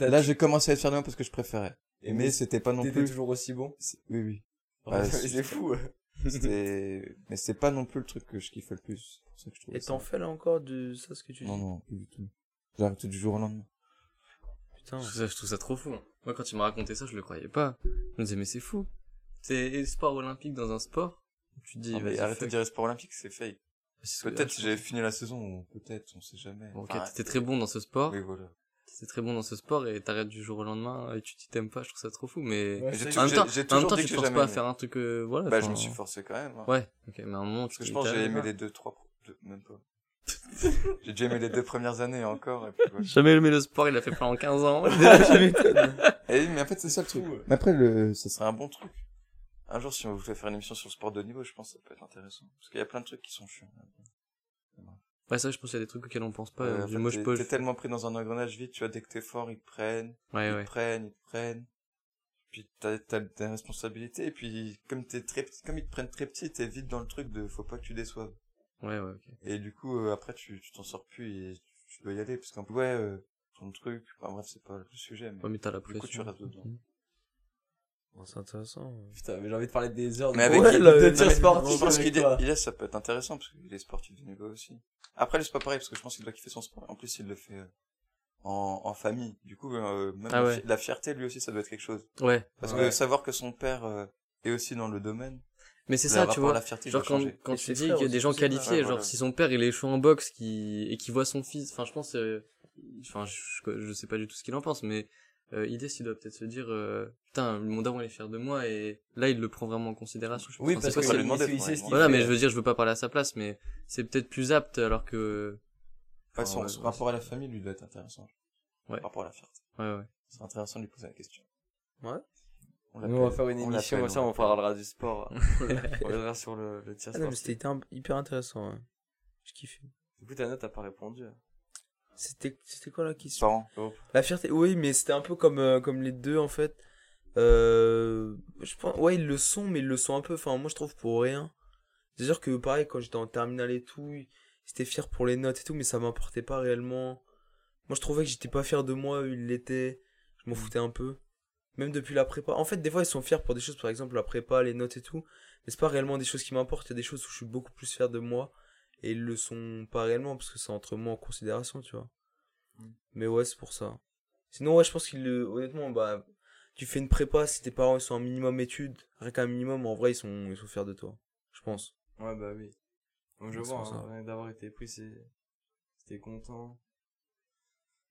là, j'ai commencé à être fier de moi parce que je préférais. Et mais c'était pas non plus, toujours aussi bon? oui, oui. Ouais, c'est- c'est fou. C'était, mais c'est pas non plus le truc que je kiffais le plus. C'est pour ça que je Et ça- t'en fais là encore de ça ce que tu dis? Non, non, plus du tout. J'ai arrêté du jour au lendemain. Putain. Je trouve, ça, je trouve ça trop fou. Moi quand tu m'as raconté ça, je le croyais pas. Je me disais mais c'est fou. C'est sport olympique dans un sport? Tu te dis Non, mais vas-y, arrêtez fuck. de dire sport olympique, c'est fake. Peut-être ah, si je j'avais fini la saison, ou peut-être, on sait jamais. Bon, ok, Enfin, t'étais très bon dans ce sport. Oui, voilà. T'étais très bon dans ce sport et t'arrêtes du jour au lendemain et tu t'y t'aimes pas. Je trouve ça trop fou. Mais Ouais, c'est- en même j'ai- temps, j'ai en même toujours temps, tu te j'ai forces pas à faire un truc. euh, voilà. Bah, je me suis forcé quand même. hein. Ouais. Ok, mais à un moment, tu Parce que je pense que j'ai aimé les deux, trois, deux- même pas. J'ai déjà aimé les deux premières années encore. Et puis, ouais. Jamais aimé le sport, il a fait pendant 15 ans. Eh, mais en fait, c'est ça le truc. Mais après, le, ça serait un bon truc. Un jour, si on voulait faire une émission sur le sport de haut niveau, je pense que ça peut être intéressant. Parce qu'il y a plein de trucs qui sont chiants. Ouais, ça, je pense qu'il y a des trucs auxquels on pense pas. Euh, moi, je t'es- tellement pris dans un engrenage vite, tu vois, dès que t'es fort, ils te prennent, Ouais, ils ouais. te prennent, ils te prennent. Puis t'as, t'as des responsabilités, et puis comme t'es très petit, comme ils te prennent très petit, t'es vite dans le truc de faut pas que tu déçoives. Ouais, ouais, ok. Et du coup, euh, après, tu, tu t'en sors plus et tu dois y aller, parce qu'en plus, ouais, euh, ton truc, enfin bref, c'est pas le sujet, mais Ouais, mais t'as la du coup, pression. tu restes dedans. Mhm. Bon, c'est intéressant. Putain, mais j'ai envie de parler des heures de, Mais avec Ouais, le- de le- tir sportif. Je pense avec qu'il toi. est, il est- ça peut être intéressant parce qu'il est sportif de niveau aussi. Après, lui, c'est pas pareil parce que je pense qu'il doit kiffer son sport. En plus, il le fait euh, en, en famille. Du coup, euh, même Ah la, ouais. fi- la fierté, lui aussi, ça doit être quelque chose. Ouais. Parce Ouais. que savoir que son père euh, est aussi dans le domaine, Mais c'est ça, tu vois. la fierté, il Genre quand, quand tu dis qu'il y a des gens qualifiés, Ouais, genre voilà. si son père il est chaud en boxe qui, et qui voit son fils, enfin je pense, euh, enfin je, je sais pas du tout ce qu'il en pense, mais euh, idée il doit peut-être se dire, euh, putain mon daron est fier de moi et là il le prend vraiment en considération. Je Oui, parce que lui il- demander, Voilà, fait. mais je veux dire, je veux pas parler à sa place, mais c'est peut-être plus apte alors que. Ouais, Enfin, son, ouais, son ouais, rapport à la famille, lui, doit être intéressant. Ouais. Par rapport à la fierté. Ouais, ouais. C'est intéressant de lui poser la question. Ouais. On Nous, on va faire une on émission, comme ça, on parlera du sport. on reviendra sur le, le tir Ah non, mais sportif. c'était hyper- hyper intéressant. Ouais. Je kiffais. Du coup, ta note, t'as pas répondu. C'était, c'était quoi la question Parents. La fierté, oui, mais c'était un peu comme, euh, comme les deux en fait. Euh, je pense, ouais, ils le sont, mais ils le sont un peu. Enfin, moi je trouve pour rien. C'est sûr que pareil, quand j'étais en terminale et tout, ils étaient fiers pour les notes et tout, mais ça m'importait pas réellement. Moi je trouvais que j'étais pas fier de moi, ils l'étaient. Je m'en foutais un peu. Même depuis la prépa. En fait, des fois ils sont fiers pour des choses, par exemple la prépa, les notes et tout. Mais c'est pas réellement des choses qui m'importent. Il y a des choses où je suis beaucoup plus fier de moi. Et ils le sont pas réellement parce que c'est entre moi en considération, tu vois. Mais ouais, c'est pour ça. Sinon, ouais, je pense qu'il le, honnêtement, bah, tu fais une prépa, si tes parents ils sont un minimum études, rien qu'un minimum, en vrai, ils sont, ils sont fiers de toi. Je pense. Ouais, bah oui. Donc, je vois, hein, d'avoir été pris, c'est, c'était content.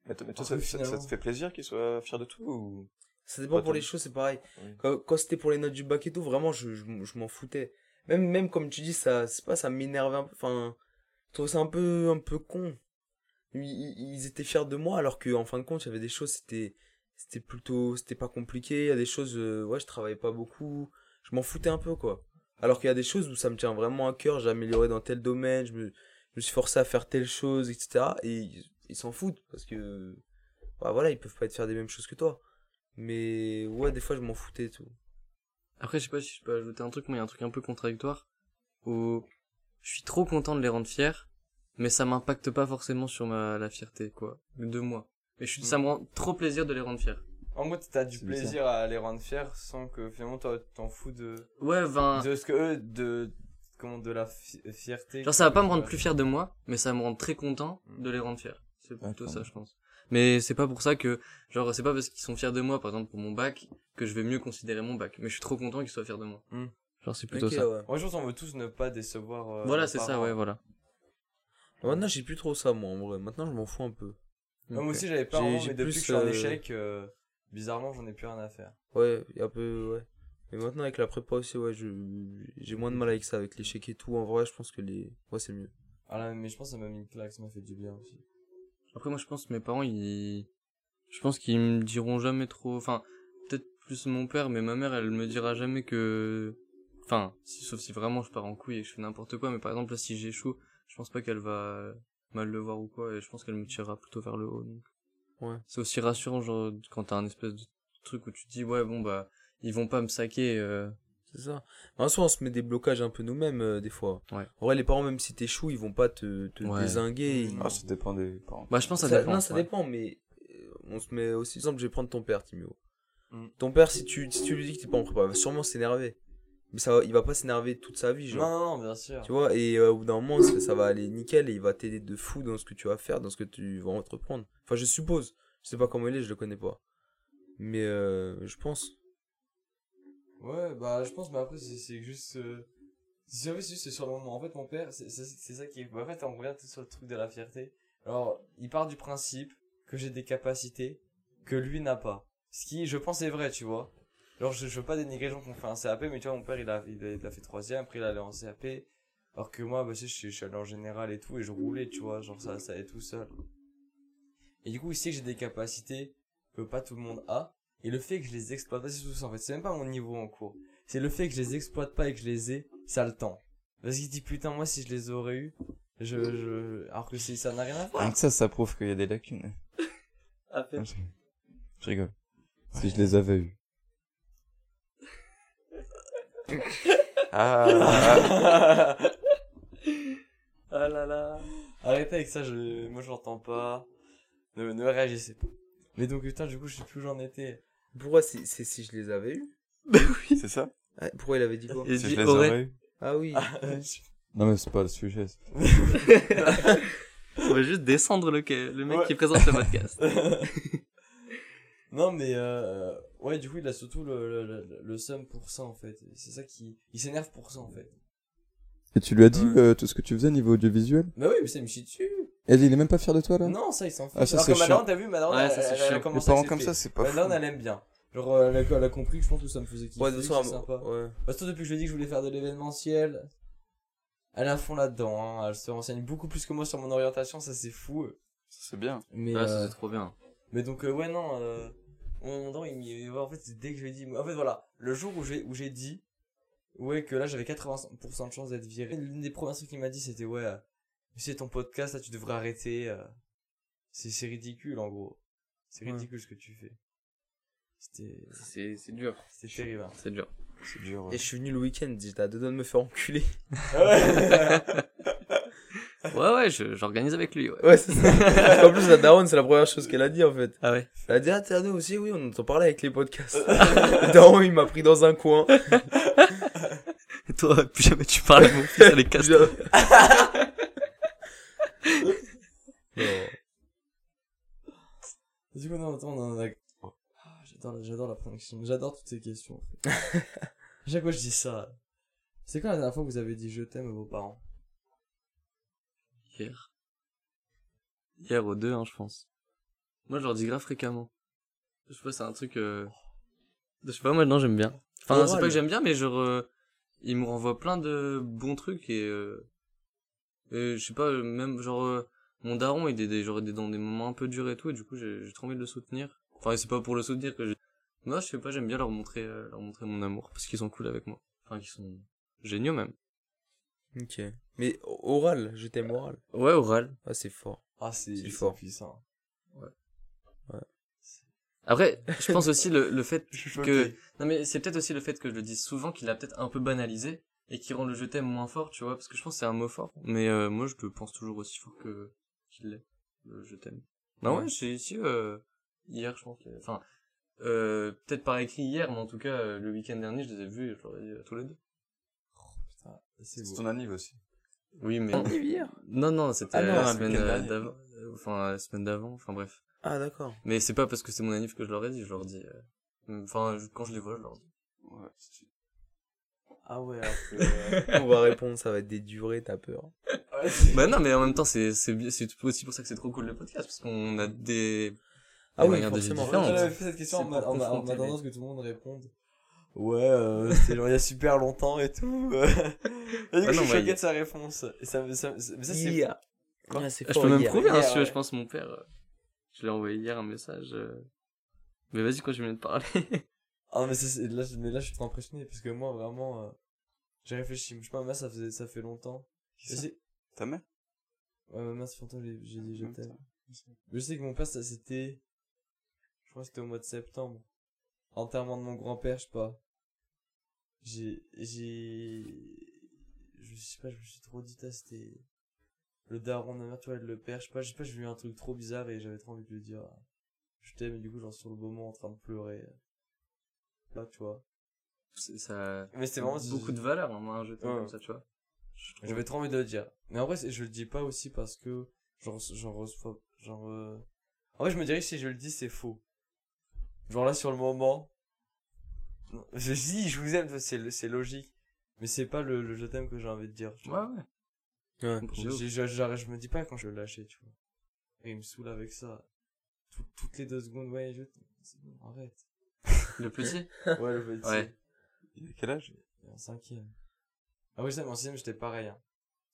Mais, toi- mais toi, Après, ça, ça- te fait plaisir qu'il soit fier de tout ou... Ça dépend pour les choses, c'est pareil. Oui. Quand, quand c'était pour les notes du bac et tout, vraiment, je, je, je m'en foutais. Même, même comme tu dis, ça, c'est pas, ça m'énervait un peu, enfin, je trouvais ça un peu, un peu con. Ils, ils- étaient fiers de moi, alors que, en fin de compte, il y avait des choses, c'était, c'était plutôt, c'était pas compliqué. Il y a des choses, euh, ouais, je travaillais pas beaucoup. Je m'en foutais un peu, quoi. Alors qu'il y a des choses où ça me tient vraiment à cœur, j'ai amélioré dans tel domaine, je me, suis forcé à faire telle chose, etc. Et ils s'en foutent, parce que, bah voilà, ils peuvent pas être fiers des mêmes choses que toi. Mais ouais, des fois, je m'en foutais tout. Après, je sais pas si je peux ajouter un truc, moi il y a un truc un peu contradictoire où je suis trop content de les rendre fiers, mais ça m'impacte pas forcément sur ma la fierté quoi de moi. Mais je suis, ça me rend trop plaisir de les rendre fiers. En gros, t'as du plaisir à les rendre fiers sans que finalement t'en fous de, Ouais, ben de ce que eux, de, comment, de la fi- fierté. genre ça va pas me rendre plus fier de moi, mais ça me rend très content Mm. de les rendre fiers. C'est plutôt ça, je pense. Mais c'est pas pour ça que genre c'est pas parce qu'ils sont fiers de moi par exemple pour mon bac que je vais mieux considérer mon bac, mais je suis trop content qu'ils soient fiers de moi. Mm. Genre c'est plutôt ça. ouais. Moi, je pense qu'on veut tous ne pas décevoir. euh, Voilà, c'est ça, ouais, voilà. Maintenant, j'ai plus trop ça, moi, en vrai. Maintenant, je m'en fous un peu. Moi aussi, j'avais avant, j'ai mais depuis plus, que je suis en euh, échec, euh, bizarrement, j'en ai plus rien à faire. Ouais, y a un peu, ouais. Mais maintenant, avec la prépa aussi, ouais, je, j'ai moins de mal avec ça, avec l'échec et tout. En vrai, je pense que les, ouais, c'est mieux. Ah là, mais je pense que ça m'a mis une claque, ça m'a fait du bien aussi. Après, moi, je pense que mes parents, ils, je pense qu'ils me diront jamais trop, enfin, peut-être plus mon père, mais ma mère, elle me dira jamais que, enfin, si, sauf si vraiment je pars en couille et que je fais n'importe quoi, mais par exemple, là, si j'échoue, je pense pas qu'elle va mal le voir ou quoi, et je pense qu'elle me tirera plutôt vers le haut, donc. Ouais. C'est aussi rassurant, genre, quand t'as un espèce de truc où tu te dis, ouais, bon, bah, ils vont pas me saquer, euh, C'est ça. En soi, on se met des blocages un peu nous-mêmes, euh, des fois. Ouais. En vrai, les parents, même si t'échoues, ils vont pas te, te Ouais. ils- Ah, ça dépend des parents. bah, je pense que ça, Ça- dépend. non, ça ouais. dépend, mais euh, on se met aussi. Exemple, je vais prendre ton père, Timio. Mm. Ton père, si tu, si tu lui dis que t'es pas en prépa, il va sûrement s'énerver. Mais ça, il va pas s'énerver toute sa vie, genre. Non, non, non, bien sûr. Tu vois, et euh, au bout d'un moment, ça, ça va aller nickel et il va t'aider de fou dans ce que tu vas faire, dans ce que tu vas entreprendre. Enfin, je suppose. Je sais pas comment il est, je le connais pas. Mais euh, je pense. Ouais, bah, je pense, mais après, c'est, juste, euh, c'est, en fait, c'est juste sur le moment. En fait, mon père, c'est, ça qui est, en fait, on revient tout sur le truc de la fierté. Alors, il part du principe que j'ai des capacités que lui n'a pas. Ce qui, je pense, est vrai, tu vois. Alors, je, je veux pas dénigrer les gens qui ont fait un CAP, mais tu vois, mon père, il a, il a, il a fait troisième, après il allait en CAP. Alors que moi, bah, tu sais, je suis, je suis allé en général et tout, et je roulais, tu vois, genre ça, ça allait tout seul. Et du coup, il sait que j'ai des capacités que pas tout le monde a. Et le fait que je les exploite pas, c'est tout ça, en fait. C'est même pas mon niveau en cours. C'est le fait que je les exploite pas et que je les ai, ça le temps. Parce qu'il dit, putain, moi, si je les aurais eu, je, je, alors que c'est- ça n'a rien à voir. Donc ça, ça prouve qu'il y a des lacunes. À Je je rigole. Si je les avais eus. Ah, Ah là là. Arrêtez avec ça, je, moi, je l'entends pas. Ne, ne réagissez pas. Mais donc, putain, du coup, je sais plus où j'en étais. Pourquoi c'est c'est si je les avais eus? C'est ça? Ah, Pourquoi il avait dit quoi? Et Si je les aurais eus Ah oui. Non mais c'est pas le sujet. On va juste descendre le, le mec Ouais. qui présente le podcast. Non, mais, euh, ouais, du coup, il a surtout le, le, le, le seum pour ça, en fait. C'est ça qui, il s'énerve pour ça, en fait. Et tu lui as dit Ouais. euh, tout ce que tu faisais niveau audiovisuel Bah oui, mais ça me chie dessus. Et il est même pas fier de toi là? Non, ça, il s'en fout. Ah, ça, Alors c'est que chiant. Madame, t'as vu, Madame, Ouais, elle, a commencé à parents comme ça, c'est pas Madame, elle aime bien. Genre, euh, elle a, elle a compris que je pense que ça me faisait kiffer. Ouais, de toute façon, c'est à- sympa. ouais. Parce que depuis que je lui ai dit que je voulais faire de l'événementiel, elle est à fond là-dedans, hein. Elle se renseigne beaucoup plus que moi sur mon orientation, ça c'est fou. C'est bien. Mais, Ah, ça euh, c'est trop bien. mais donc, euh, ouais, non, euh, mon il m'y- en fait, c'est dès que je lui ai dit, en fait, voilà, le jour où j'ai, où j'ai dit, ouais, que là, j'avais 80% de chance d'être viré, l'une des premières trucs qu'il m'a dit, c'était, ouais, euh, c'est ton podcast, là, tu devrais arrêter, euh, c'est, c'est ridicule, en gros. C'est Ouais. ridicule ce que tu fais. C'était, C'est c'est dur. c'était terrible. hein. C'est dur. C'est dur. Et je suis venu le week-end, j'étais à deux doigts de me faire enculer. Ouais. Ouais, ouais, je- j'organise avec lui, ouais. Ouais, c'est ça. en plus, la daronne, c'est la première chose qu'elle a dit, en fait. Ah ouais. Elle a dit, ah, t'es à nous aussi, oui, on entend parler avec les podcasts. daron, il m'a pris dans un coin. Et toi, plus jamais tu parles à mon fils à les casse. Du coup, non, attends, on en a... Ah, j'adore, j'adore la prédiction. J'adore toutes ces questions. en fait. à chaque fois, je dis ça. C'est quand la dernière fois que vous avez dit je t'aime à vos parents Hier. Hier aux deux, hein, je pense. Moi, je leur dis grave fréquemment. Je sais pas, c'est un truc, euh... Je sais pas, moi, non, j'aime bien. Enfin, c'est pas que j'aime bien, mais genre, euh, ils me renvoient plein de bons trucs et, euh... et je sais pas, même, genre, mon daron, il est des, genre, est dans des moments un peu durs et tout, et du coup, j'ai trop envie de le soutenir. Enfin, c'est pas pour le soutenir que j'ai... Moi, je sais pas, j'aime bien leur montrer, leur montrer mon amour, parce qu'ils sont cool avec moi. Enfin, qu'ils sont géniaux, même. Ok. Mais oral, je t'aime oral. Ouais, oral. Ah, c'est fort. Ah, c'est fort. puissant. Après, je pense aussi le, le fait que non mais c'est peut-être aussi le fait que je le dise souvent qu'il a peut-être un peu banalisé et qui rend le je t'aime moins fort, tu vois, parce que je pense que c'est un mot fort. Mais euh, moi je le pense toujours aussi fort que qu'il l'est. Le je t'aime. Non ouais, Ouais. j'ai ici euh, hier je pense. que- Enfin euh, peut-être par écrit hier, mais en tout cas euh, le week-end dernier je les ai vus et je leur ai dit à tous les deux. C'est ton anniv aussi. Oui mais hier non non c'était Ah la semaine euh, d'avant, euh, enfin la semaine d'avant, enfin bref. Ah, d'accord. Mais c'est pas parce que c'est mon anniv que je leur ai dit, je leur dis. euh, Enfin je- quand je les vois je leur dis. Ouais, Ah ouais, alors que... On va répondre, ça va être des durées, t'as peur. Ouais, Bah non, mais en même temps, c'est c'est bien- c'est aussi pour ça que c'est trop cool le podcast parce qu'on a des, Ah oui, forcément. J'avais fait cette question à ce que tout le monde réponde. Ouais, euh, c'était genre il y a super longtemps et tout. et du coup, Ah je non, suis mais choqué il- de sa réponse. Et ça, ça, mais ça, c'est... Quoi Ah, c'est Je peux même hier. prouver, hein, si ouais. je pense mon père. euh, Je l'ai envoyé hier un message. euh, Mais vas-y, continue de parler. Ah, mais, ça, c'est- là, je- mais là, je suis trop impressionné parce que moi, vraiment, euh, j'ai réfléchi. Je sais pas, ma mère, ça, faisait, ça fait longtemps. Je sais, Ta mère ouais, ma mère, ça fait longtemps j'ai dit je t'aime. Je sais que mon père, ça c'était. Je crois que c'était au mois de septembre. Enterrement de mon grand-père, je sais pas. J'ai. J'ai. Je sais pas, je me suis trop dit, c'était. Le daron de ma mère, tu vois, le père, je sais pas, je sais pas, j'ai vu un truc trop bizarre et j'avais trop envie de lui dire. Je t'aime, et du coup, genre sur le moment en train de pleurer. Là, tu vois. C'est- ça Mais c'était vraiment. beaucoup de valeur, hein, moi, un jeu Ouais. comme ça, tu vois. J'avais trop envie de le dire. Mais en vrai, c'est- je le dis pas aussi parce que genre, j'en reçois, genre, euh... en vrai, je me dirais que si je le dis, c'est faux. Genre là, sur le moment, je dis, je vous aime, c'est, c'est logique. Mais c'est pas le, le je t'aime que j'ai envie de dire. tu Ouais, vois. ouais. Ouais. Je, je, je, je- je me dis pas quand je le lâcher, tu vois. Et il me saoule avec ça. Tout- toutes les deux secondes, ouais, je t'aime. C'est bon, arrête. Le petit Ouais, le petit. Ouais. Il a quel âge? Et En cinquième. Ah oui, ça, mais en sixième, j'étais pareil, hein.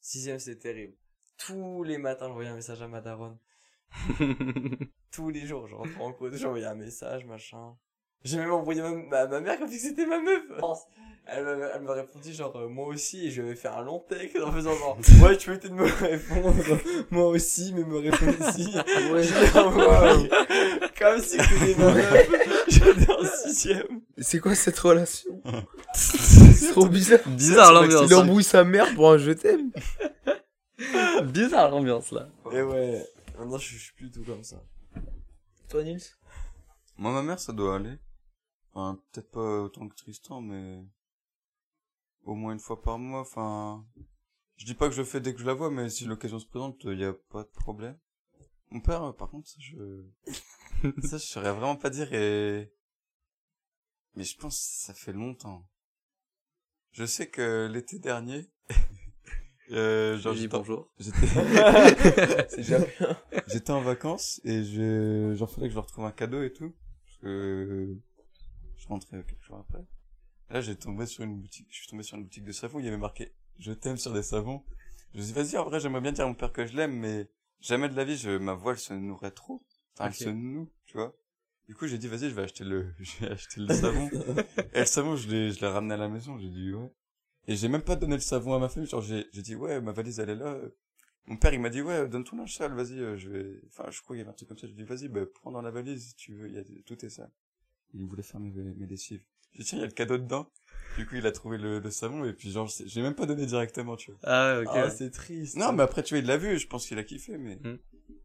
Sixième, c'est terrible. Tous les matins, j'envoyais un message à ma daronne. Tous les jours, je rentrais en cours, j'envoyais un message, machin. J'ai même envoyé ma, ma, ma mère comme si c'était ma meuf. Elle m'a, elle m'a répondu genre, euh, moi aussi, et je vais faire un long texte en faisant genre, ouais, tu peux peut-être me répondre, moi aussi, mais me répondre aussi. Envoyé. Comme si c'était ma meuf. J'étais en sixième. C'est quoi cette relation? C'est trop bizarre. Bizarre l'ambiance. Il embrouille sa mère pour un je t'aime. Bizarre l'ambiance là. Et ouais, maintenant je suis plus tout comme ça. Moi, ma mère, ça doit aller. Enfin, peut-être pas autant que Tristan, mais au moins une fois par mois. Enfin, je dis pas que je le fais dès que je la vois, mais si l'occasion se présente, il y a pas de problème. Mon père, euh, par contre, ça, je, ça, je saurais vraiment pas dire et, mais je pense que ça fait longtemps. Je sais que l'été dernier, euh, genre, bonjour. j'étais, en vacances et je, genre fallait que je leur trouve un cadeau et tout. Parce que je rentrais quelques jours après. Là, j'ai tombé sur une boutique, je suis tombé sur une boutique de savon, il y avait marqué je t'aime sur des savons. Je me suis dit, vas-y, en vrai, j'aimerais bien dire à mon père que je l'aime, mais jamais de la vie, je, ma voix, elle se nourrait trop. Enfin, elle se noue, tu vois. Du coup, j'ai dit, vas-y, je vais acheter le, je vais acheter le savon. et le savon, je l'ai, je l'ai ramené à la maison, j'ai dit, ouais. Et j'ai même pas donné le savon à ma famille, genre, j'ai, j'ai dit, ouais, ma valise, elle est là. Mon père, il m'a dit, ouais, donne ton linge sale, vas-y, euh, je vais, enfin, je crois qu'il y avait un truc comme ça, j'ai dit, vas-y, bah, prends dans la valise, si tu veux, il y a, tout est sale. Il voulait faire mes, mes lessives. J'ai dit, tiens, il y a le cadeau dedans. Du coup, il a trouvé le, le savon, et puis genre, j'ai même pas donné directement, tu vois. Ah ok. Ah, c'est triste. Non, mais après, tu vois, il l'a vu, je pense qu'il a kiffé, mais, Hmm.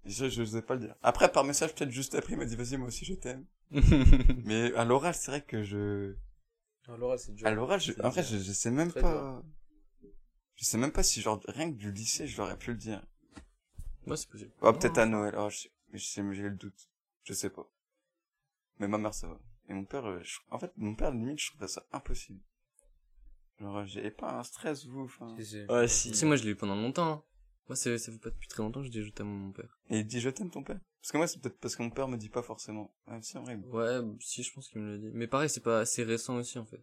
je, je n'osais pas le dire. Après, par message, peut-être juste après, il m'a dit, vas-y, moi aussi, je t'aime. mais à l'oral, c'est vrai que je, Alors, c'est dur. à l'oral, je, en vrai, je, je sais même Très pas, je sais même pas si, genre, rien que du lycée, je l'aurais pu le dire. Moi, c'est possible. Oh, peut-être à Noël. Oh, je sais, je sais, j'ai le doute. Je sais pas. Mais ma mère, ça va. Et mon père, euh, je- en fait, mon père, limite, je trouvais ça impossible. Genre, j'ai pas un stress, vous, enfin. Si. Ouais, si. Si, moi, je l'ai eu pendant longtemps. hein. Moi, ça fait pas depuis très longtemps que je dis je t'aime mon père. Et il dit, je t'aime, ton père. Parce que moi, c'est peut-être parce que mon père me dit pas forcément. Même si, en vrai, Ouais, si, je pense qu'il me le dit. Mais pareil, c'est pas assez récent aussi, en fait.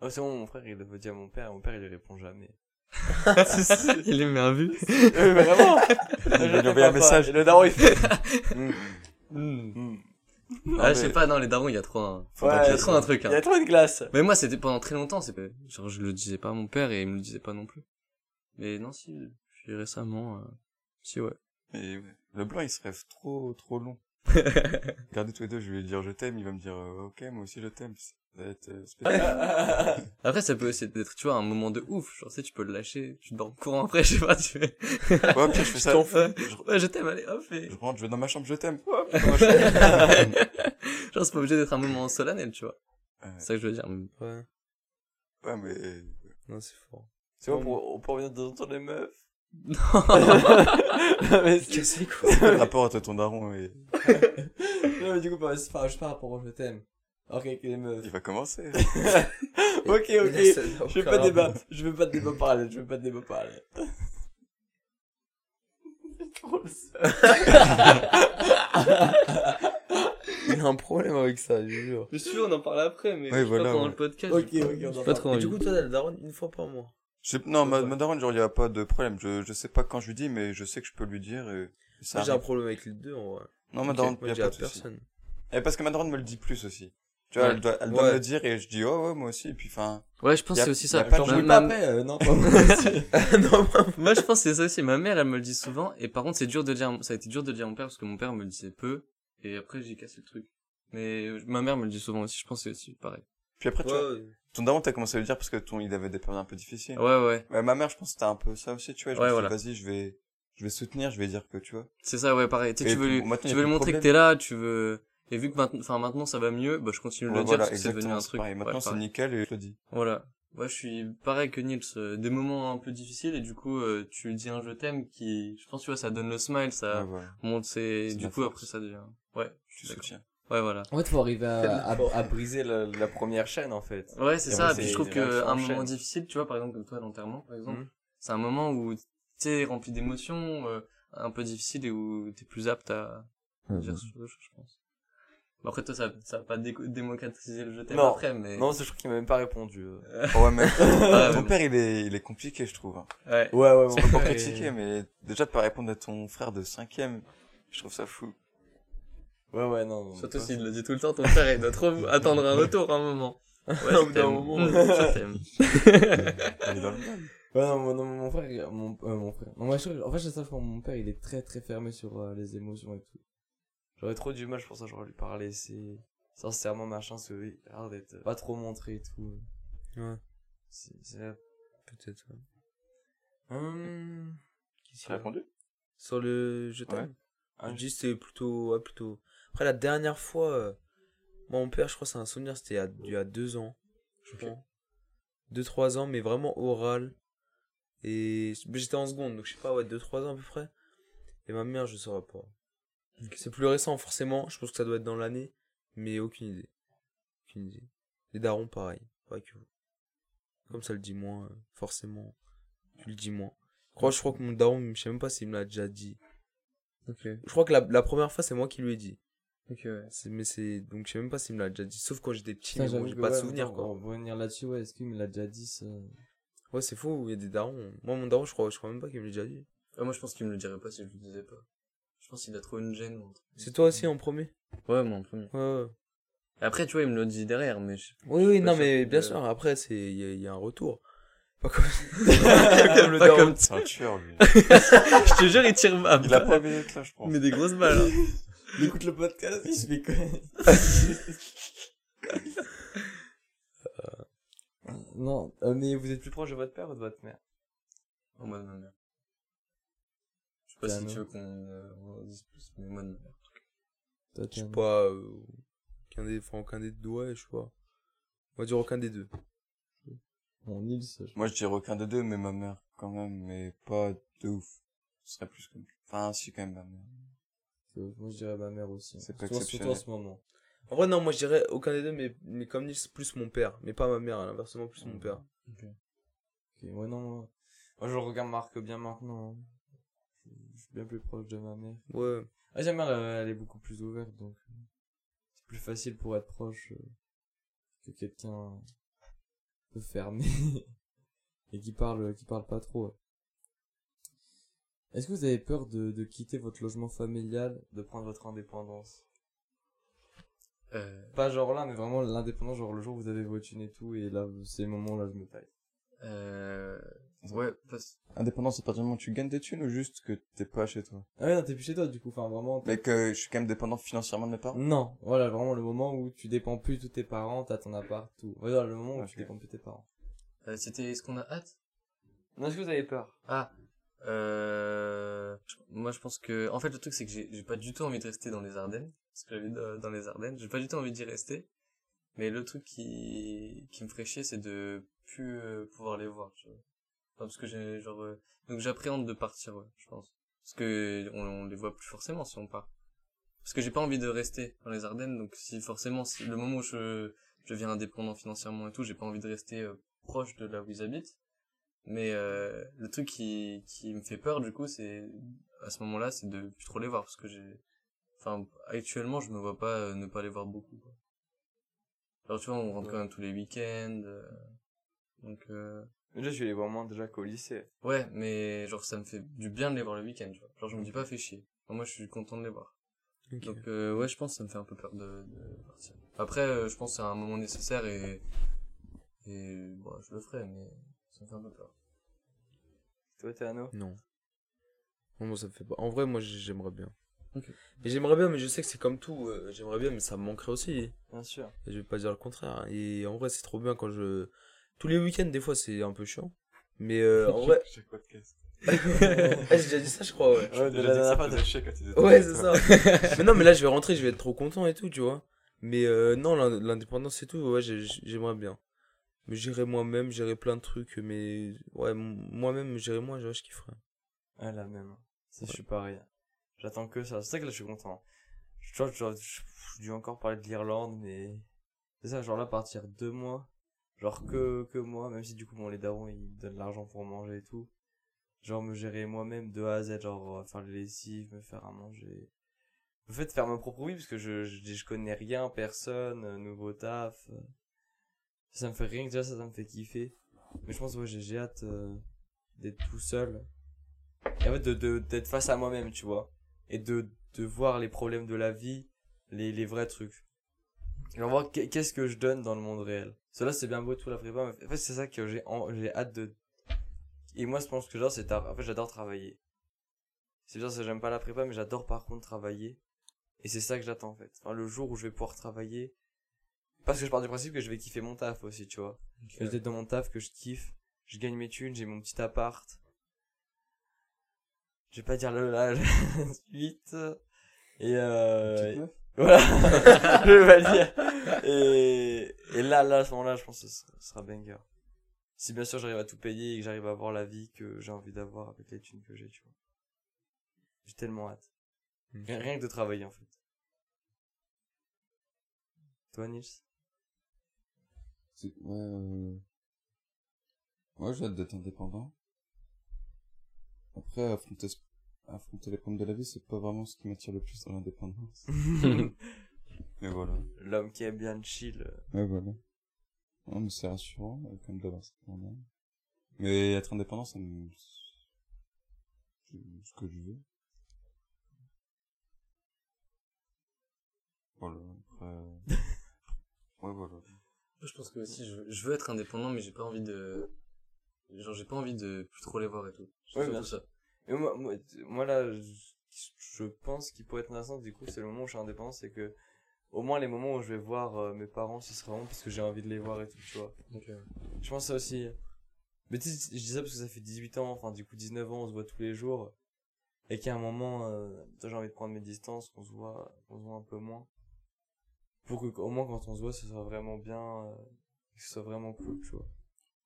Oh, c'est bon, mon frère, il le dit à mon père, mon père, il lui répond jamais. il est bien vu. Euh, vraiment Il lui a envoyé un message. Et le daron, il fait... Hmm. Hmm. Hmm. ah, mais- je sais pas, non, les darons, il y a trop un... Ouais, Il y a trop un truc, Il y a hein. trop de glace. Mais moi, c'était pendant très longtemps, c'est pas... Genre, je le disais pas à mon père et il me le disait pas non plus. Mais non, si, puis récemment, euh... si, ouais. Mais. Le blanc, il se rêve trop, trop long. Regardez tous les deux, je vais lui dire je t'aime, il va me dire, euh, ok, moi aussi je t'aime. Ça va être euh, spécial. Après, ça peut aussi être, tu vois, un moment de ouf. Genre, tu sais, tu peux le lâcher, tu te barres en courant après, je sais pas, tu fais... ouais, pire, je fais ça. t'en fais. Je, Ouais, je t'aime, allez, hop, et... je rentre, je vais dans ma chambre, je t'aime. Hop, dans ma chambre. Genre, c'est pas obligé d'être un moment solennel, tu vois. Ouais. C'est ça que je veux dire. Ouais. Ouais, mais, Non, c'est fort. C'est bon, pour, on peut revenir de temps en temps les meufs. Non. mais c'est... Quoi le rapport entre ton daron et, Non, mais du coup, pas, c'est pas, je pas rapport au je t'aime. Ok, avec les meufs. il va commencer. Ok, ok. Je veux pas de débat. Je veux pas de débat parallèle. Je veux pas de débat parallèle. C'est trop le seul. Il a un problème avec ça, je jure. Je suis sûr, on en parle après, mais sais voilà, pas pendant ouais. le podcast. Ok, ok, on en parle. trop Et envie. du coup, toi, t'as le daronne une fois par mois. Je non, ma, ma daronne, genre, il y a pas de problème. Je, je sais pas quand je lui dis, mais je sais que je peux lui dire et ça Moi, j'ai un problème avec les deux, en vrai. Non, ma daronne, Moi, y a j'ai pas à de personne. Et parce que ma daronne me le dit plus aussi. Tu vois, Ouais. elle doit, elle doit Ouais. me le dire et je dis, oh, ouais, moi aussi, et puis enfin, Ouais, je pense que c'est aussi ça. pas T'en de Ma- pas après, euh, non, pas moi aussi. non, moi, je pense que c'est ça aussi. Ma mère, elle me le dit souvent. Et par contre, c'est dur de dire, ça a été dur de dire à mon père parce que mon père me le disait peu. Et après, j'ai cassé le truc. Mais euh, ma mère me le dit souvent aussi. Je pense que c'est aussi pareil. puis après, tu vois, ouais. Ton daron, t'as commencé à le dire parce que ton, il avait des périodes un peu difficiles. Ouais, ouais. Ouais, ma mère, je pense que c'était un peu ça aussi, tu vois. Je Ouais, me voilà. vas-y, je vais, je vais soutenir, je vais dire que, tu vois. C'est ça, ouais, pareil. Tu sais, tu veux, lui- tu a veux lui montrer que t'es là, tu veux, et vu que maintenant, enfin, maintenant ça va mieux, bah, je continue de Ouais, le dire parce que c'est devenu un truc. pareil. Maintenant, Ouais, c'est nickel et je le dis. Voilà. Ouais, je suis pareil que Nils, euh, des moments un peu difficiles et du coup, euh, tu lui dis un je t'aime qui, je pense, tu vois, ça donne le smile, ça Ouais, monte ses, C'est du coup, force. après ça devient, ouais, D'accord. soutiens. Ouais, voilà. En fait, faut arriver à, à, à briser la, la première chaîne, en fait. Ouais, c'est Et ça. après, Puis je trouve des que réactions un en chaîne. moment difficile, tu vois, par exemple, comme toi, l'enterrement, par exemple, Mhm. c'est un moment où t'es rempli d'émotions, euh, un peu difficile et où t'es plus apte à dire ce genre de choses, je pense. Bah, après, toi, ça, ça va pas déco- démocratiser le je t'aime Non. après, mais. Non, c'est je crois qu'il m'a même pas répondu. euh. Ouais, mais Ouais, ton mais- père, il est, il est compliqué, je trouve. Ouais. Ouais, ouais, C'est mon père critiquer, est- mais déjà de pas répondre à ton frère de cinquième, je trouve ça fou. Ouais, ouais, non. Surtout s'il le dit tout le temps, ton frère, il doit trop attendre un retour à un moment. Ouais, Au bout je d'un t'aime. moment. Je t'aime. Il est dans le mal. Ouais, non, mon, non, mon frère, mon, euh, mon frère. Non, moi, je, en fait, je sais pas, mon père, il est très, très fermé sur euh, les émotions et tout. J'aurais trop du mal, je pense, à genre lui parler, c'est, sincèrement, machin, c'est, il a l'air d'être pas trop montré et tout. Ouais, C'est, c'est peut-être. ouais. Hum, Qui s'y Tu as va répondu Sur le je t'aime. Ah, je dis c'était plutôt, ouais, plutôt. Après la dernière fois, euh, moi, mon père, je crois, c'est un souvenir, c'était il y a- deux ans, je crois. Deux, trois ans, mais vraiment oral. Et j'étais en seconde, donc je sais pas, ouais, deux, trois ans à peu près. Et ma mère, je saurais pas. C'est plus récent, forcément. Je pense que ça doit être dans l'année, mais aucune idée. Aucune idée. Les darons, pareil. Pas que vous. Comme ça le dit moins, euh, forcément. Tu le dis moins. Je crois, je crois que mon daron, je sais même pas s'il me l'a déjà dit. Je crois que la, la première fois, c'est moi qui lui ai dit. Ok, ouais. C'est- Mais c'est, donc je sais même pas s'il me l'a déjà dit. Sauf quand j'étais petit, putain, mais bon, j'ai pas de ouais, souvenir, quoi. On va revenir là-dessus, ouais, est-ce qu'il me l'a déjà dit, ça? Ouais, c'est fou, il y a des darons. Moi, mon daron, je crois, je crois même pas qu'il me l'a déjà dit. Ah, moi, je pense qu'il me le dirait pas si je le disais pas. Je pense qu'il a trop une gêne. C'est toi aussi en premier? Ouais, moi en premier. Ouais, ouais. Après, tu vois, il me le dit derrière, mais je... Oui, oui, pas non, mais bien sûr, après, c'est, il y, a- il y a un retour. Pas comme, comme le pas daron. comme C'est un tueur, lui. je te jure, il tire ma Il a pas là, je pense. Mais des grosses balles. hein. Il écoute le podcast, il se fait connaître. non, euh, mais vous êtes plus proche de votre père ou de votre mère? Oh, moi de ma mère. Je sais pas si tu veux qu'on euh, on en dise plus, mais moi de ma mère. Toi, Je sais pas, euh, aucun des, enfin, aucun des deux, ouais, je sais pas. On va dire aucun des deux. Bon, Nils, je- Moi, je dirais aucun des deux, mais ma mère, quand même, mais pas de ouf. Ce serait plus comme... Enfin, si, quand même, ma mère. Moi je dirais ma mère aussi. C'est pas Surtout- Surtout en ce moment. En vrai, non, moi, je dirais aucun des deux, mais, mais comme Nils, plus mon père. Mais pas ma mère, hein, inversement, plus mon père. Ok, ouais, non, moi, moi, je le regarde Marc bien maintenant. hein. Je je suis bien plus proche de ma mère. Ouais. Ah, sa mère, elle, elle est beaucoup plus ouverte, donc euh, c'est plus facile pour être proche euh, que quelqu'un un peu fermé et qui parle, qui parle pas trop. Est-ce que vous avez peur de, de quitter votre logement familial, de prendre votre indépendance? Euh, Pas genre là, mais vraiment l'indépendance, genre le jour où vous avez votre thune et tout, et là, c'est le moment où là je me taille. euh, ouais, parce... Indépendance, à partir du moment où tu gagnes des thunes ou juste que t'es pas chez toi? Ah ouais, non, t'es plus chez toi du coup, enfin vraiment. Mais que je suis quand même dépendant financièrement de mes parents? Non, voilà, vraiment le moment où tu dépends plus de tes parents, t'as ton appart, tout. Voilà, le moment où tu dépends plus de tes parents. euh, c'était est-ce qu'on a hâte? Non, est-ce que vous avez peur? Ah, euh, moi je pense que, en fait le truc c'est que j'ai pas du tout envie de rester dans les Ardennes, parce que j'habite dans les Ardennes, j'ai pas du tout envie d'y rester, mais le truc qui, qui me ferait chier c'est de plus euh, pouvoir les voir, tu vois. Enfin, parce que j'ai genre, euh, donc j'appréhende de partir, ouais, je pense. Parce que on, les voit plus forcément si on part. Parce que j'ai pas envie de rester dans les Ardennes, donc si forcément, si le moment où je, je deviens indépendant financièrement et tout, j'ai pas envie de rester euh, proche de là où ils habitent. Mais euh, le truc qui, qui me fait peur du coup, c'est à ce moment-là, c'est de plus trop les voir parce que j'ai, enfin, actuellement, je me vois pas euh, ne pas les voir beaucoup. Quoi. Alors tu vois, on rentre quand même tous les week-ends, euh, donc euh, Déjà, je vais les voir moins déjà qu'au lycée. ouais, mais genre ça me fait du bien de les voir le week-end. Tu vois. Genre je me dis pas fait chier. Enfin, moi, je suis content de les voir. Ok. Donc euh, ouais, je pense que ça me fait un peu peur de, de partir. Après, euh, je pense que c'est un moment nécessaire et et bon, je le ferai, mais ça me fait un peu peur. Toi, t'es Non. Non, moi, ça me fait pas. En vrai, moi, j'ai- j'aimerais bien. Ok. Mais j'aimerais bien, mais je sais que c'est comme tout. euh, j'aimerais bien, mais ça me manquerait aussi. Bien sûr. Et je vais pas dire le contraire. Et en vrai, c'est trop bien quand je. Tous les week-ends, des fois, c'est un peu chiant. Mais euh, en vrai. Chaque podcast. Ah, j'ai déjà dit ça, je crois, ouais. Ouais, J'ai la dernière fois, t'as- Ouais, c'est ça. mais non, mais là, je vais rentrer, je vais être trop content et tout, tu vois. Mais euh, non, l'in- l'indépendance et tout, ouais, j'ai- j'aimerais bien. Mais j'irai moi-même, j'irai plein de trucs, mais ouais, moi-même, j'irai moi, je kifferais. Ouais, la même. Ça, je suis pareil. J'attends que ça. C'est ça que là, je suis content. Je, tu vois, je, je, je dû encore parler de l'Irlande, mais c'est ça, genre là, partir deux mois, genre que, que moi, même si du coup, bon, les darons, ils me donnent l'argent pour manger et tout. Genre, me gérer moi-même de A à Z, genre, euh, faire les lessives, me faire à manger, le fait faire mon propre oui parce que je, je, je connais rien, personne, euh, nouveau taf. Ça me fait rien que déjà ça, ça me fait kiffer. Mais je pense ouais, j'ai hâte euh, d'être tout seul. Et en fait de de- d'être face à moi-même, tu vois. Et de de voir les problèmes de la vie, les les vrais trucs. Genre voir qu'est- qu'est-ce que je donne dans le monde réel? Cela c'est bien beau tout la prépa, en fait c'est ça que j'ai j'ai hâte de et moi je pense que genre c'est. En fait j'adore travailler. C'est bien ça j'aime pas la prépa mais j'adore par contre travailler. Et c'est ça que j'attends en fait. Enfin, le jour où je vais pouvoir travailler. Parce que je pars du principe que je vais kiffer mon taf aussi, tu vois. Que j'étais dans mon taf, que je kiffe. Je gagne mes thunes, j'ai mon petit appart. Je vais pas dire le l'âge. 8. Et euh... Voilà. je vais pas le dire. Et, et là, là, à ce moment-là, je pense que ce sera, banger. Si bien sûr j'arrive à tout payer et que j'arrive à avoir la vie que j'ai envie d'avoir avec les thunes que j'ai, tu vois. J'ai tellement hâte. Rien, rien que de travailler, en fait. Toi, Nils? C'est- Ouais, euh... ouais, j'ai hâte d'être indépendant. Après, affronter, ce- affronter les problèmes de la vie, c'est pas vraiment ce qui m'attire le plus dans l'indépendance. Mais voilà. L'homme qui aime bien chill. Ouais, voilà. Non, mais c'est rassurant, quand même, d'avoir ça quand même. Mais être indépendant, ça me... c'est ce que je veux. Voilà, après... euh, ouais, voilà. Je pense que aussi, je, je veux être indépendant, mais j'ai pas envie de, genre, j'ai pas envie de plus trop les voir et tout. Ouais, bien ça. Et moi, moi, moi là, je, je pense qu'il pourrait être intéressant, du coup, c'est le moment où je suis indépendant, c'est que, au moins les moments où je vais voir euh, mes parents, ce sera vraiment parce que j'ai envie de les voir et tout, tu vois. Euh, Je pense ça aussi. Mais tu sais, je dis ça parce que ça fait 18 ans, enfin du coup 19 ans, on se voit tous les jours. Et qu'à un moment, euh, j'ai envie de prendre mes distances, qu'on se voit, qu'on se voit un peu moins. Pour que, au moins quand on se voit, ce soit vraiment bien, euh, que ce soit vraiment cool, tu vois.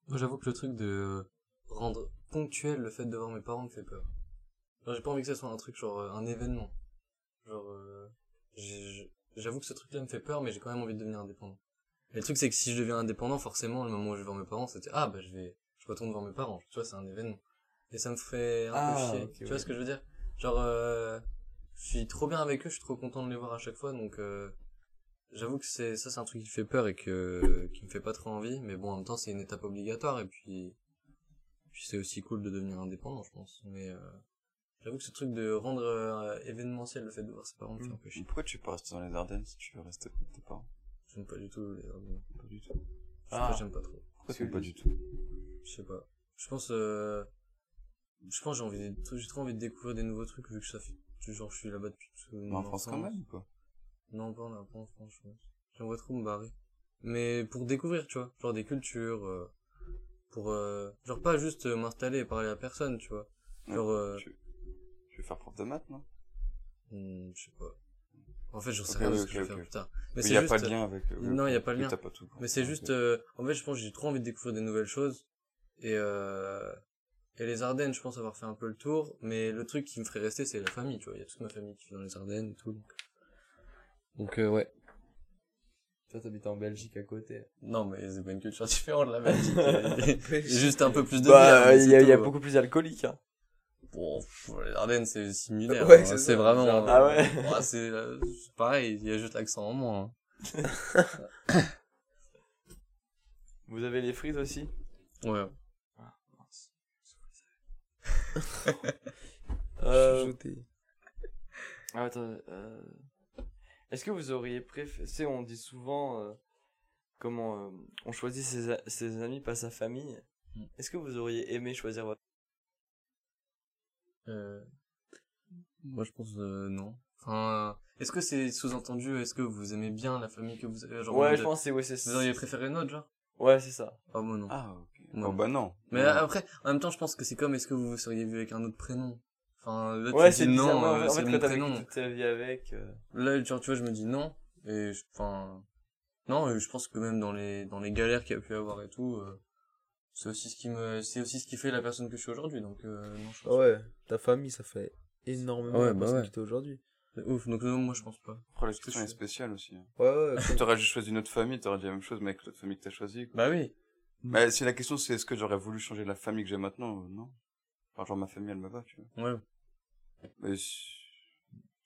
Moi, j'avoue que le truc de rendre ponctuel le fait de voir mes parents me fait peur. Genre, j'ai pas envie que ça soit un truc, genre, euh, un événement. Genre, euh, j'avoue que ce truc-là me fait peur, mais j'ai quand même envie de devenir indépendant. Et le truc, c'est que si je deviens indépendant, forcément, le moment où je vais voir mes parents, c'était, ah, bah, je vais, je retourne voir mes parents. Tu vois, c'est un événement. Et ça me fait un Ah, peu chier. tu ouais. vois ce que je veux dire? Genre, euh, je suis trop bien avec eux, je suis trop content de les voir à chaque fois, donc, euh, j'avoue que c'est, ça, c'est un truc qui fait peur et que, qui me fait pas trop envie, mais bon, en même temps, c'est une étape obligatoire, et puis, puis c'est aussi cool de devenir indépendant, je pense. Mais, euh, j'avoue que ce truc de rendre euh, événementiel le fait de voir ses parents me fait un peu chier. Pourquoi tu pas rester dans les Ardennes si tu veux rester avec tes parents? J'aime pas du tout les arguments. Pas du tout. Je sais Ah. pas, j'aime pas trop. Pourquoi tu veux pas du tout? Je sais pas. Je pense, euh, je pense que j'ai envie de, j'ai trop envie de découvrir des nouveaux trucs vu que ça fait, genre, je suis là-bas depuis tout Mais en France quand même ou pas Non, pas en, je pense. J'aimerais trop me barrer. Mais pour découvrir, tu vois, genre des cultures, euh, pour, euh, genre pas juste euh, m'installer et parler à personne, tu vois. Genre, euh, tu... tu veux faire prof de maths, non? Hmm, je sais pas. En fait, je sais rien de ce que je vais faire plus tard. Mais c'est il y a juste, pas de lien avec... euh, non, ok. y a pas de lien. t'as pas tout. Mais c'est juste, euh, en fait, je pense que j'ai trop envie de découvrir des nouvelles choses. Et, euh, et les Ardennes, je pense avoir fait un peu le tour. Mais le truc qui me ferait rester, c'est la famille, tu vois. Il y a toute ma famille qui vit dans les Ardennes et tout. Donc, donc euh, ouais. Toi, t'habites en Belgique à côté. Non, mais c'est pas une culture différente, la Belgique. Juste un peu plus de Bah, il y a, y beaucoup plus d'alcoolique, hein. Bon, pff, les Ardennes, c'est similaire. Ouais, hein. c'est vraiment... Ah ouais Ouais, c'est euh, c'est pareil, il y a juste l'accent en moins. hein. Vous avez les frites aussi? Ouais. euh, Chuchoter. Ah, attends, euh... Est-ce que vous auriez préféré... Tu sais, on dit souvent... euh, Comment... euh, on choisit ses, a- ses amis, pas sa famille. Mm. Est-ce que vous auriez aimé choisir votre... Euh... Moi, je pense euh, non. Enfin, euh, est-ce que c'est sous-entendu Est-ce que vous aimez bien la famille que vous avez genre, en Ouais, je pense que c'est... Ouais, c'est Vous auriez préféré une autre, genre? Ouais, c'est ça. Ah, moi non. Ah, ok. Non. Oh, bah non. Mais Non. après, en même temps, je pense que c'est comme est-ce que vous vous seriez vu avec un autre prénom? Enfin, là, Ouais, tu c'est non, euh, en c'est fait, mon quand t'as vécu prénom. toute ta vie avec... euh, Là, genre, tu vois, je me dis non. Et, je- enfin, non, et je pense que même dans les, dans les galères qu'il y a pu avoir et tout, euh, c'est aussi ce qui me, c'est aussi ce qui fait la personne que je suis aujourd'hui, donc, euh, non, je pense ouais, ta famille, ça fait énormément Ouais, la bah personne ouais. que aujourd'hui. Ouf, donc non, moi, je pense pas. Après, la que question est spéciale aussi. hein. Ouais, ouais, Si t'aurais juste choisi une autre famille, t'aurais dit la même chose, mais avec l'autre famille que t'as choisie. quoi. Bah oui. Mais si la question c'est est-ce que j'aurais voulu changer la famille que j'ai maintenant, euh, non. Enfin, genre ma famille, elle me va, tu vois. Ouais. Mais si-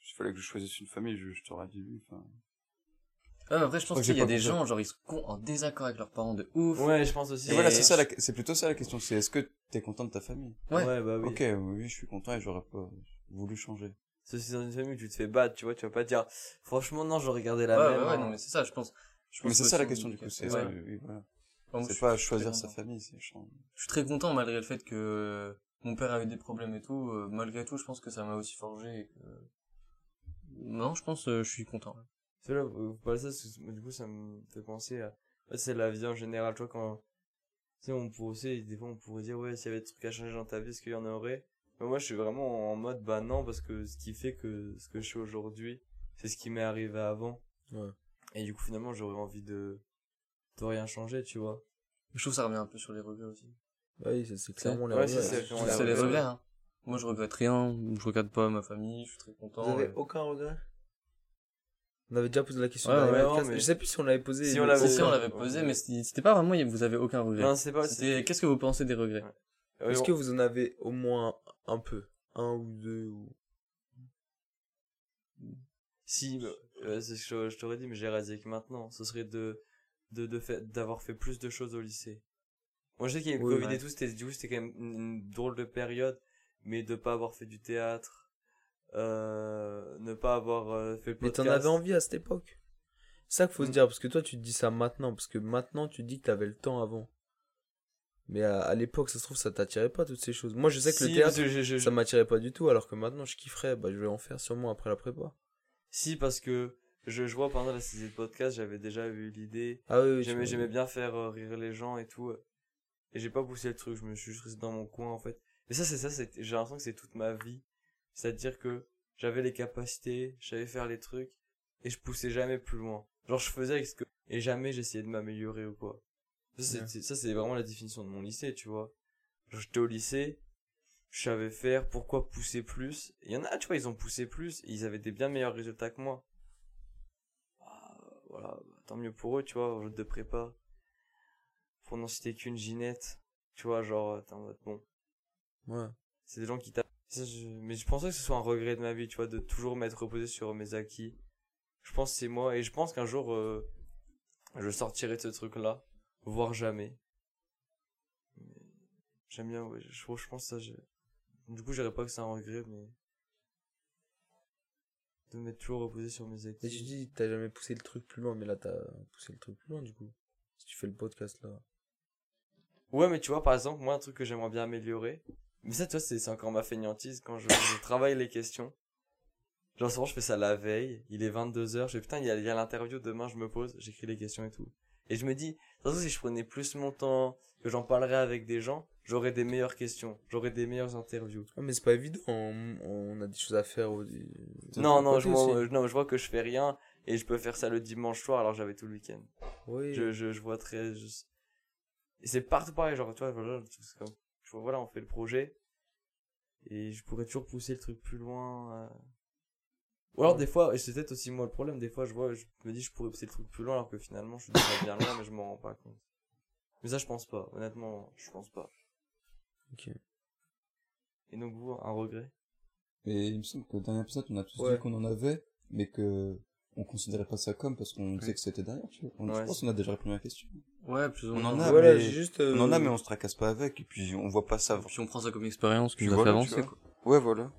s'il fallait que je choisisse une famille, je, je t'aurais dit lui, enfin. Ouais, mais après, je pense qu'il y a des gens, genre, ils sont en désaccord avec leurs parents de ouf. Ouais, je pense aussi. Et voilà, c'est ça, la- c'est plutôt ça la question, c'est est-ce que t'es content de ta famille? Ouais. bah oui. Ok, oui, je suis content et j'aurais pas voulu changer. Si dans une famille où tu te fais battre, tu vois, tu vas pas dire, franchement, non, j'aurais gardé la ouais, même. ouais, ouais, hein. non, mais c'est ça, je pense. Je Mais c'est ça la question du coup, c'est ouais. oui, voilà. C'est pas suis choisir sa famille, c'est changer. Je suis très content malgré le fait que mon père avait des problèmes et tout. euh, malgré tout, je pense que ça m'a aussi forgé. Et que... Non, je pense que je suis content. C'est là, vous parlez ça, parce que, du coup, ça me fait penser à, ouais, c'est la vie en général, tu vois, quand, tu sais, on pourrait aussi, des fois, on pourrait dire, ouais, s'il y avait des trucs à changer dans ta vie, est-ce qu'il y en aurait? Mais moi, je suis vraiment en mode, bah non, parce que ce qui fait que ce que je suis aujourd'hui, c'est ce qui m'est arrivé avant. Ouais. Et du coup, finalement, j'aurais envie de, de rien changer, tu vois. Je trouve que ça revient un peu sur les regrets aussi. Oui, c'est- clairement les Ouais, regrets. c'est- les regrets. hein. Moi, je regrette rien. Je regrette pas ma famille. Je suis très content. Vous avez et- aucun regret? On avait déjà posé la question. Ouais, dans le ouais, podcast. non, mais- Je sais plus si on l'avait posé. Si on l'avait- Si, si, on l'avait Ouais. posé, mais c'était pas vraiment, vous avez aucun regret. Non, c'est pas, C'était, qu'est-ce que vous pensez des regrets? Ouais, Est-ce on- que vous en avez au moins un peu? Un ou deux ou... Si, bah, euh, c'est ce que je, je t'aurais dit, mais j'ai réalisé que maintenant, ce serait de, de, de fait, d'avoir fait plus de choses au lycée. Moi, je sais qu'il y a eu le Oui, Covid ouais. et tout, c'était, du coup, c'était quand même une, une drôle de période, mais de pas avoir fait du théâtre, euh, ne pas avoir euh, fait le Mais podcast. t'en avais envie à cette époque C'est ça qu'il faut se Mm. dire, parce que toi tu te dis ça maintenant, parce que maintenant tu te dis que t'avais le temps avant. Mais à, à l'époque, ça se trouve, ça t'attirait pas toutes ces choses. Moi je sais que le théâtre, je- je- ça m'attirait pas du tout, alors que maintenant je kifferais, bah je vais en faire sûrement après la prépa. Si, parce que je, je vois pendant la saison de podcast, j'avais déjà eu l'idée, Ah oui, oui. J'aimais bien faire euh, rire les gens et tout. Et j'ai pas poussé le truc, je me suis juste resté dans mon coin en fait. Et ça, c'est ça, c'est, j'ai l'impression que c'est toute ma vie. C'est-à-dire que j'avais les capacités, je savais faire les trucs, et je poussais jamais plus loin. Genre, je faisais avec ce que, et jamais j'essayais de m'améliorer ou quoi. Ça, c'est, Ouais. c'est- ça, c'est vraiment la définition de mon lycée, tu vois. Genre, j'étais au lycée, je savais faire, pourquoi pousser plus. Il y en a, tu vois, ils ont poussé plus, et ils avaient des bien meilleurs résultats que moi. Ah, voilà, bah, tant mieux pour eux, tu vois, de prépa. Pour n'en citer qu'une, Ginette. Tu vois, genre, t'es en mode, bon, Ouais. c'est des gens qui tapent. Mais je pensais que ce soit un regret de ma vie, tu vois, de toujours m'être reposé sur mes acquis. Je pense que c'est moi, et je pense qu'un jour, euh, je sortirai de ce truc-là, voire jamais. Mais J'aime bien, ouais, je, je pense que ça, je... du coup, je dirais pas que c'est un regret, mais de m'être toujours reposé sur mes Et tu acquis. dis t'as jamais poussé le truc plus loin, mais là t'as poussé le truc plus loin du coup. Si tu fais le podcast là. Ouais, mais tu vois, par exemple, moi, un truc que j'aimerais bien améliorer, mais ça, tu vois, c'est encore ma fainéantise quand je, je travaille les questions. Genre, souvent, je fais ça la veille, il est 22h, je fais putain, il y a, l'interview, demain, je me pose, j'écris les questions et tout. Et je me dis, de toute façon, si je prenais plus mon temps, que j'en parlerais avec des gens, j'aurais des meilleures questions, j'aurais des meilleures interviews. Ah, mais c'est pas évident, on, on a des choses à faire. Au... Non, non, je, non, vois que je fais rien, et je peux faire ça le dimanche soir, alors j'avais tout le week-end. Oui. je, je, je vois très je- et c'est partout pareil genre tu vois voilà c'est comme je vois voilà on fait le projet et je pourrais toujours pousser le truc plus loin euh. ou alors des fois et c'est peut-être aussi moi le problème des fois je vois je me dis je pourrais pousser le truc plus loin alors que finalement je suis déjà bien loin mais je m'en rends pas compte mais ça je pense pas honnêtement je pense pas Ok. et donc vous un regret? Mais il me semble que dans l'épisode, on a tous Ouais. dit qu'on en avait, mais que on considérait pas ça comme parce qu'on disait que c'était derrière, tu vois. On, Ouais, je pense qu'on a déjà répondu à la question. Ouais, plus ou On en a, voilà, mais- juste. euh, On en a, mais on se tracasse pas avec, et puis on voit pas ça. Puis on prend ça comme expérience qui nous a fait voilà, avancer, quoi. Ouais, voilà.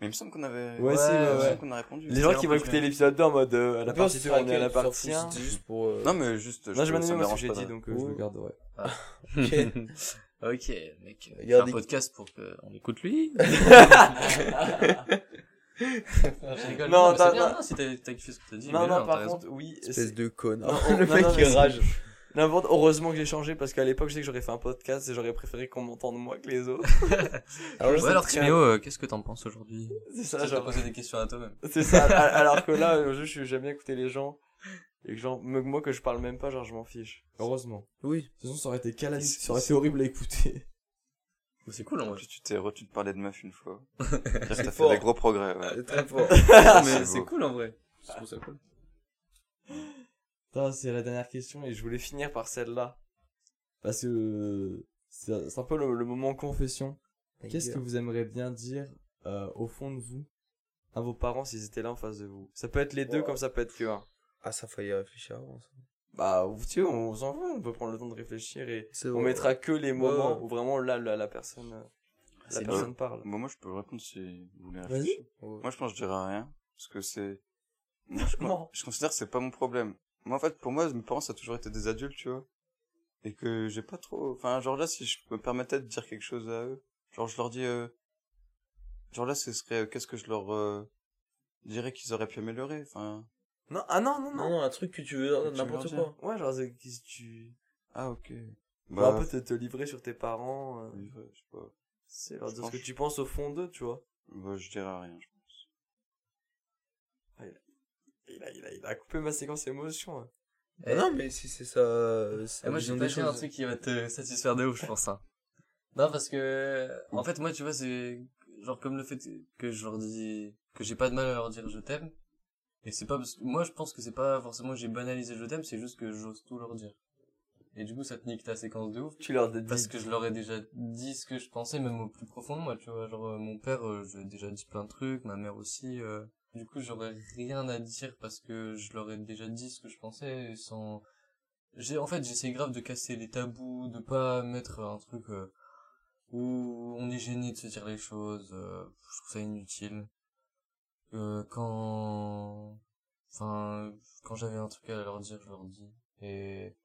Mais il me semble qu'on avait... Ouais, ouais, il me ouais. semble qu'on a répondu. les gens qui vont écouter l'épisode 2 en mode euh, à la partie se 2 on est à la partie fous, 1 C'était juste pour. euh, Non, mais juste... non j'ai bien ça aimé me moi ce que j'ai pas dit donc euh, je le garde ouais Ok. Ok, mec. Fais un podcast pour qu'on écoute lui. Je rigole. Non, bien, non, si t'as t'as kiffé ce que t'as dit. non mais non là, par contre oui Espèce de connard. Non, le mec non, qui rage. N'importe, heureusement que j'ai changé parce qu'à l'époque, je sais que j'aurais fait un podcast et j'aurais préféré qu'on m'entende moi que les autres. Alors, je Ouais, alors très- Timéo, euh, qu'est-ce que t'en penses aujourd'hui? C'est Ça, je genre. posé des questions à toi-même. C'est ça. al- Alors que là, euh, je- j'aime bien écouter les gens. Et que genre, moi que je parle même pas, genre, je m'en fiche. Heureusement. Oui. De toute façon, ça aurait été. C'est- Ça aurait été horrible à écouter. C'est cool, en vrai. Tu t'es tu te parlais de meuf une fois. T'as fait fort. des gros progrès, ouais. C'est très fort. Ah, mais c'est cool, en vrai. Je trouve ça cool. C'est la dernière question et je voulais finir par celle-là. Parce que euh, c'est un peu le, le moment confession. Qu'est-ce que vous aimeriez bien dire euh, au fond de vous à vos parents s'ils étaient là en face de vous? Ça peut être les deux comme ça peut être que un. Ah, ça fallait réfléchir avant, ça. Bah, vous- tu sais, on s'en fout, on peut prendre le temps de réfléchir et on vrai. mettra que les moments Ouais. où vraiment là, la, la personne, euh, la personne parle. Bon, moi, je peux répondre si vous voulez Vas-y. réfléchir. Ouais. Moi, je pense que je dirais rien. Parce que c'est, moi, je considère que c'est pas mon problème. Moi, en fait, pour moi, mes parents, ça a toujours été des adultes, tu vois. Et que j'ai pas trop, enfin, genre là, si je me permettais de dire quelque chose à eux, genre, je leur dis, euh, genre là, ce serait, euh, qu'est-ce que je leur, euh, dirais qu'ils auraient pu améliorer, enfin. Non, ah non, non, Non, non. non, un truc que tu veux, n'importe quoi. Ouais, genre, c'est- qu'est-ce que tu. Ah, ok. Bah, Bah, un peu te, te livrer sur tes parents, euh, ouais, je sais pas. c'est leur dire ce que tu penses au fond d'eux, tu vois. Bah, je dirais rien, je pense. Il a, il a, il a coupé ma séquence émotion. hein. Ah non, mais si c'est ça. Et c'est moi, vais pas dire un choses. truc qui va te satisfaire de ouf, je pense. Hein. Non, parce que, en fait, moi, tu vois, c'est genre comme le fait que je leur dis que j'ai pas de mal à leur dire je t'aime. Et c'est pas parce que moi, je pense que c'est pas forcément que j'ai banalisé je t'aime, c'est juste que j'ose tout leur dire. Et du coup, ça te nique ta séquence de ouf. Tu leur dis. Parce que je leur ai déjà dit ce que je pensais, même au plus profond de moi, tu vois. Genre, euh, mon père, euh, je lui ai déjà dit plein de trucs, ma mère aussi. euh. Du coup, j'aurais rien à dire parce que je leur ai déjà dit ce que je pensais sans... J'ai, en fait, j'essaie grave de casser les tabous, de pas mettre un truc euh, où on est gêné de se dire les choses. euh, je trouve ça inutile. Euh, quand... Enfin, quand j'avais un truc à leur dire, je leur dis. Et...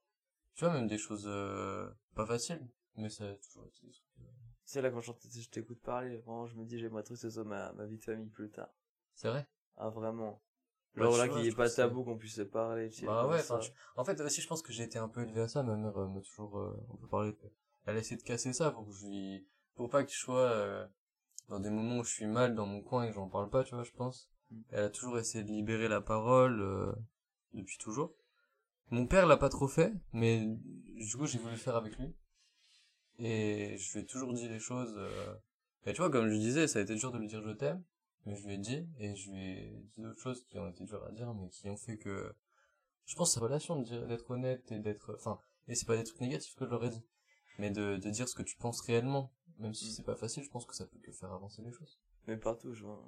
Tu vois, même des choses euh, pas faciles, mais ça a toujours été des trucs. euh, C'est là quand je t'écoute parler, vraiment, je me dis, j'aimerais trop que ce soit ma, ma vie de famille plus tard. C'est vrai? Ah, vraiment. Ouais, Genre tu là, qu'il n'y ait pas trouve tabou, qu'on puisse se parler, tu sais. Bah ouais, ça. en fait aussi je pense que j'ai été un peu élevé à ça, ma mère m'a toujours, euh, on peut parler, de- elle a essayé de casser ça pour que je lui, pour pas que je sois dans des moments où je suis mal dans mon coin et que j'en parle pas, tu vois, je pense. Mm. Elle a toujours essayé de libérer la parole, euh, depuis toujours. Mon père l'a pas trop fait, mais du coup j'ai voulu le faire avec lui. Et je lui ai toujours dit les choses, euh, et tu vois, comme je disais, ça a été dur de lui dire je t'aime, mais je lui ai dit, et je lui ai dit d'autres choses qui ont été dures à dire, mais qui ont fait que, je pense que c'est relation de dire, d'être honnête et d'être, enfin, et c'est pas des trucs négatifs que je leur ai dit, mais de, de dire ce que tu penses réellement, même si Mm. c'est pas facile, je pense que ça peut que faire avancer les choses. Mais partout, je vois.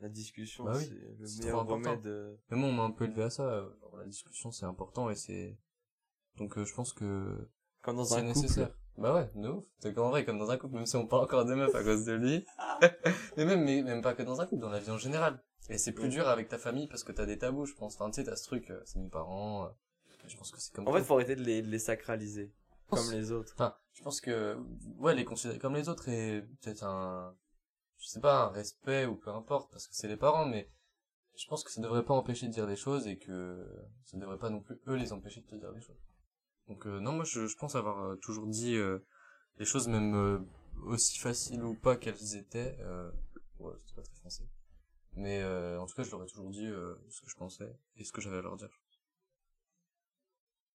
La discussion, Bah oui, c'est le meilleur remède. euh, Mais moi, on m'a un peu élevé à ça, la discussion c'est important et c'est, donc euh, je pense que Comme dans c'est un couple. nécessaire. Bah ouais, de ouf. C'est qu'en vrai, comme dans un couple, même si on parle encore des meufs à cause de lui. mais même, mais même pas que dans un couple, dans la vie en général. Et c'est plus dur avec ta famille parce que t'as des tabous, je pense. Enfin, tu sais, t'as ce truc, euh, c'est mes parents. euh, je pense que c'est comme En fait, faut arrêter de les, de les sacraliser. Comme les autres. Enfin, je pense que, ouais, les considérer comme les autres et peut-être un, je sais pas, un respect ou peu importe, parce que c'est les parents, mais je pense que ça devrait pas empêcher de dire des choses et que ça devrait pas non plus eux les empêcher de te dire des choses. Donc euh, non, moi je, je pense avoir euh, toujours dit euh, les choses même euh, aussi faciles ou pas qu'elles étaient. Euh, ouais, c'était pas très français. Mais euh, en tout cas, je leur ai toujours dit euh, ce que je pensais et ce que j'avais à leur dire.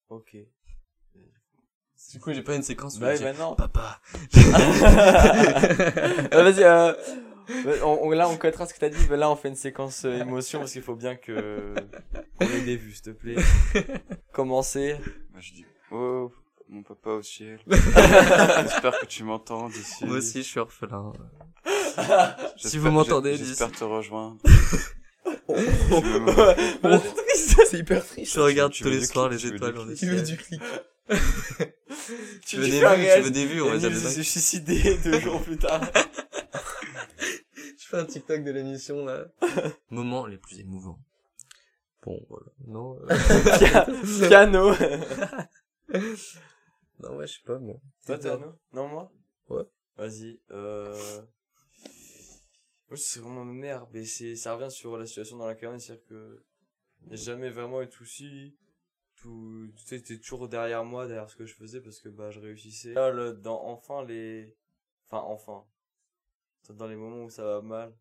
Ok. Du coup, j'ai pas une séquence où Bah oui, dis, maintenant. papa. Euh, Vas-y, euh, on, on- là on cotera ce que t'as dit, mais là on fait une séquence euh, émotion parce qu'il faut bien que qu'on ait des vues, s'il te plaît. Commencer. Moi, je dis, oh, mon papa au ciel. J'espère que tu m'entends d'ici. Moi aussi, je suis orphelin. Si vous m'entendez, J'espère te rejoindre. Voilà, c'est triste. C'est hyper triste. Je regarde tu tous les soirs les étoiles. Tu veux du clic. Tu veux tu des vues, tu veux des vues, on va dire Yannis des se suicider deux jours plus tard. Je fais un TikTok de l'émission, là. Moments les plus émouvants. Bon, voilà. Non, euh, Piano. non, ouais, je sais pas, moi. Toi, t'es Anno Non, moi? Ouais. Vas-y. Euh... Moi, c'est vraiment merde, mais c'est, ça revient sur la situation dans laquelle on est, c'est-à-dire que a jamais vraiment eu de soucis. Tout, tu sais, toujours derrière moi, derrière ce que je faisais, parce que, bah, je réussissais. Là, le- dans, enfin, les, enfin, enfin. Dans les moments où ça va mal,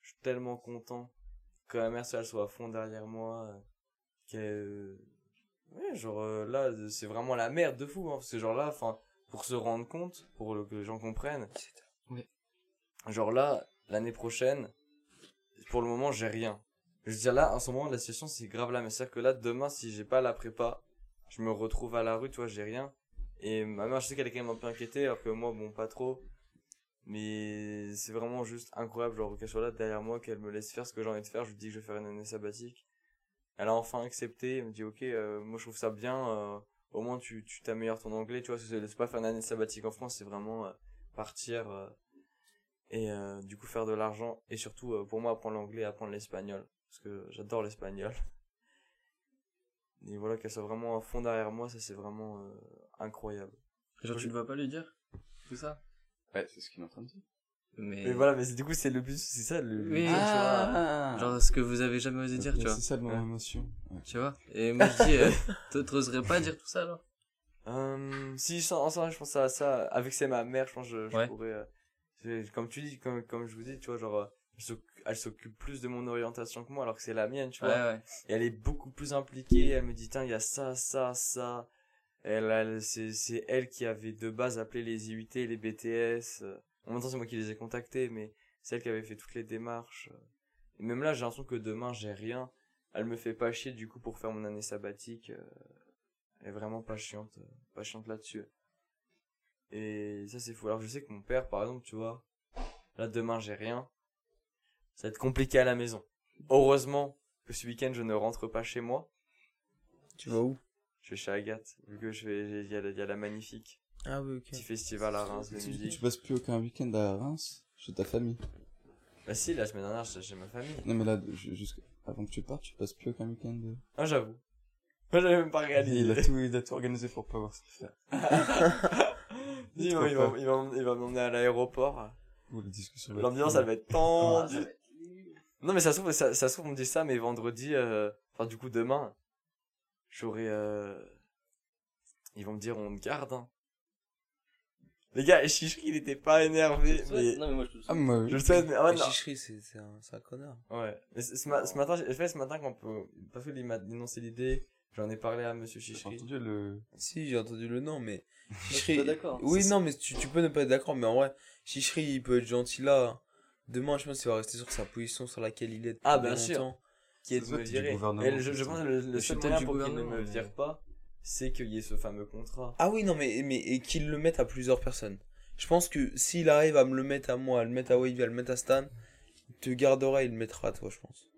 je suis tellement content que ma mère, elle soit à fond derrière moi, qu'elle, Ouais, genre euh, là, c'est vraiment la merde de fou. Hein, parce que genre là, enfin, pour se rendre compte, pour le- que les gens comprennent. Oui. Genre là, l'année prochaine, pour le moment, j'ai rien. Je veux dire là, en ce moment, la situation c'est grave là. Mais c'est-à-dire que là, demain, si j'ai pas la prépa, je me retrouve à la rue, tu vois, j'ai rien. Et ma mère, je sais qu'elle est quand même un peu inquiétée, alors que moi, bon, pas trop. Mais c'est vraiment juste incroyable, genre qu'elle soit là derrière moi, qu'elle me laisse faire ce que j'ai envie de faire. Je lui dis que je vais faire une année sabbatique. Elle a enfin accepté, elle me dit ok, euh, moi je trouve ça bien, euh, au moins tu tu t'améliores ton anglais, tu vois, c'est c'est pas faire une année sabbatique en France, c'est vraiment euh, partir et du coup faire de l'argent et surtout pour moi apprendre l'anglais, apprendre l'espagnol parce que j'adore l'espagnol. Et voilà qu'elle soit vraiment à fond derrière moi, ça c'est vraiment euh, incroyable. Genre, tu ne vas pas lui dire tout ça? Ouais, c'est ce qu'il est en train de dire. Mais, Mais voilà, mais du coup c'est le but, c'est ça le. Oui. tu vois. genre ce que vous avez jamais osé dire, tu vois. C'est ça de mon Ouais. émotion. Ouais. Tu vois? Et moi je dis, euh, t'oserais pas dire tout ça alors? Euh, si je en sens, je pense à ça avec c'est ma mère, je pense que je, je Ouais. pourrais euh, comme tu dis comme comme je vous dis, tu vois, genre euh, elle s'occu- elle s'occupe plus de mon orientation que moi alors que c'est la mienne, tu vois. ouais. Et elle est beaucoup plus impliquée, elle me dit tiens, il y a ça ça ça. Elle, elle c'est elle qui avait de base appelé les IUT, les BTS. En même temps, c'est moi qui les ai contactés mais c'est elle qui avait fait toutes les démarches. Et même là, j'ai l'impression que demain, j'ai rien. Elle me fait pas chier du coup pour faire mon année sabbatique. euh, Elle est vraiment pas chiante, pas chiante là-dessus. Et ça, c'est fou. Alors, je sais que mon père, par exemple, tu vois, là, demain, j'ai rien. Ça va être compliqué à la maison. Heureusement que ce week-end, je ne rentre pas chez moi. Tu vas où? Je vais chez Agathe, vu que je vais, il y, a la- il y a la magnifique. Ah oui, ok. Petit festival à Reims de Tu, musique. tu passes plus aucun week-end à Reims chez ta famille. Bah si, la semaine dernière, j'étais chez ma famille. Non mais là, ju- jusqu'- avant que tu partes, tu passes plus aucun week-end. de- Ah, j'avoue. Moi, j'avais même pas regardé. Il a tout, il a tout organisé pour pas voir faire. Dis, il va, il va, il va, il va m'emmener à l'aéroport. L'ambiance, elle va être tendue. Non, mais ça se trouve, ça, ça se trouve, on me dit ça, mais vendredi, euh, enfin, du coup, demain, j'aurai, euh, ils vont me dire, on te garde, hein. Les gars, Chichri, il était pas énervé, mais, Non, mais moi je le Ah, moi, je le sais, mais, ah, Mais non. Chicherie, c'est c'est un, c'est un connard. Ouais. Mais ce, ce ma- ce matin, j'ai fait ce matin quand peut, parce qu'il m'a énoncé l'idée, j'en ai parlé à monsieur J'ai Chichri. entendu le. Si, j'ai entendu le nom, mais. pas d'accord. Oui, non, mais tu, tu peux ne pas être d'accord, mais en vrai, Chicherie, il peut être gentil là. Demain, je pense qu'il va rester sur sa position sur laquelle il est. depuis Ah, bien longtemps. sûr. Qui est de me virer. Et je, pense que le, le seul moyen du pour qu'il ne me vire pas, c'est qu'il y ait ce fameux contrat. Ah oui, non, mais, mais et qu'il le mette à plusieurs personnes. Je pense que s'il arrive à me le mettre à moi, à le mettre à Wavy, à le mettre à Stan, il te gardera, il le mettra à toi, je pense.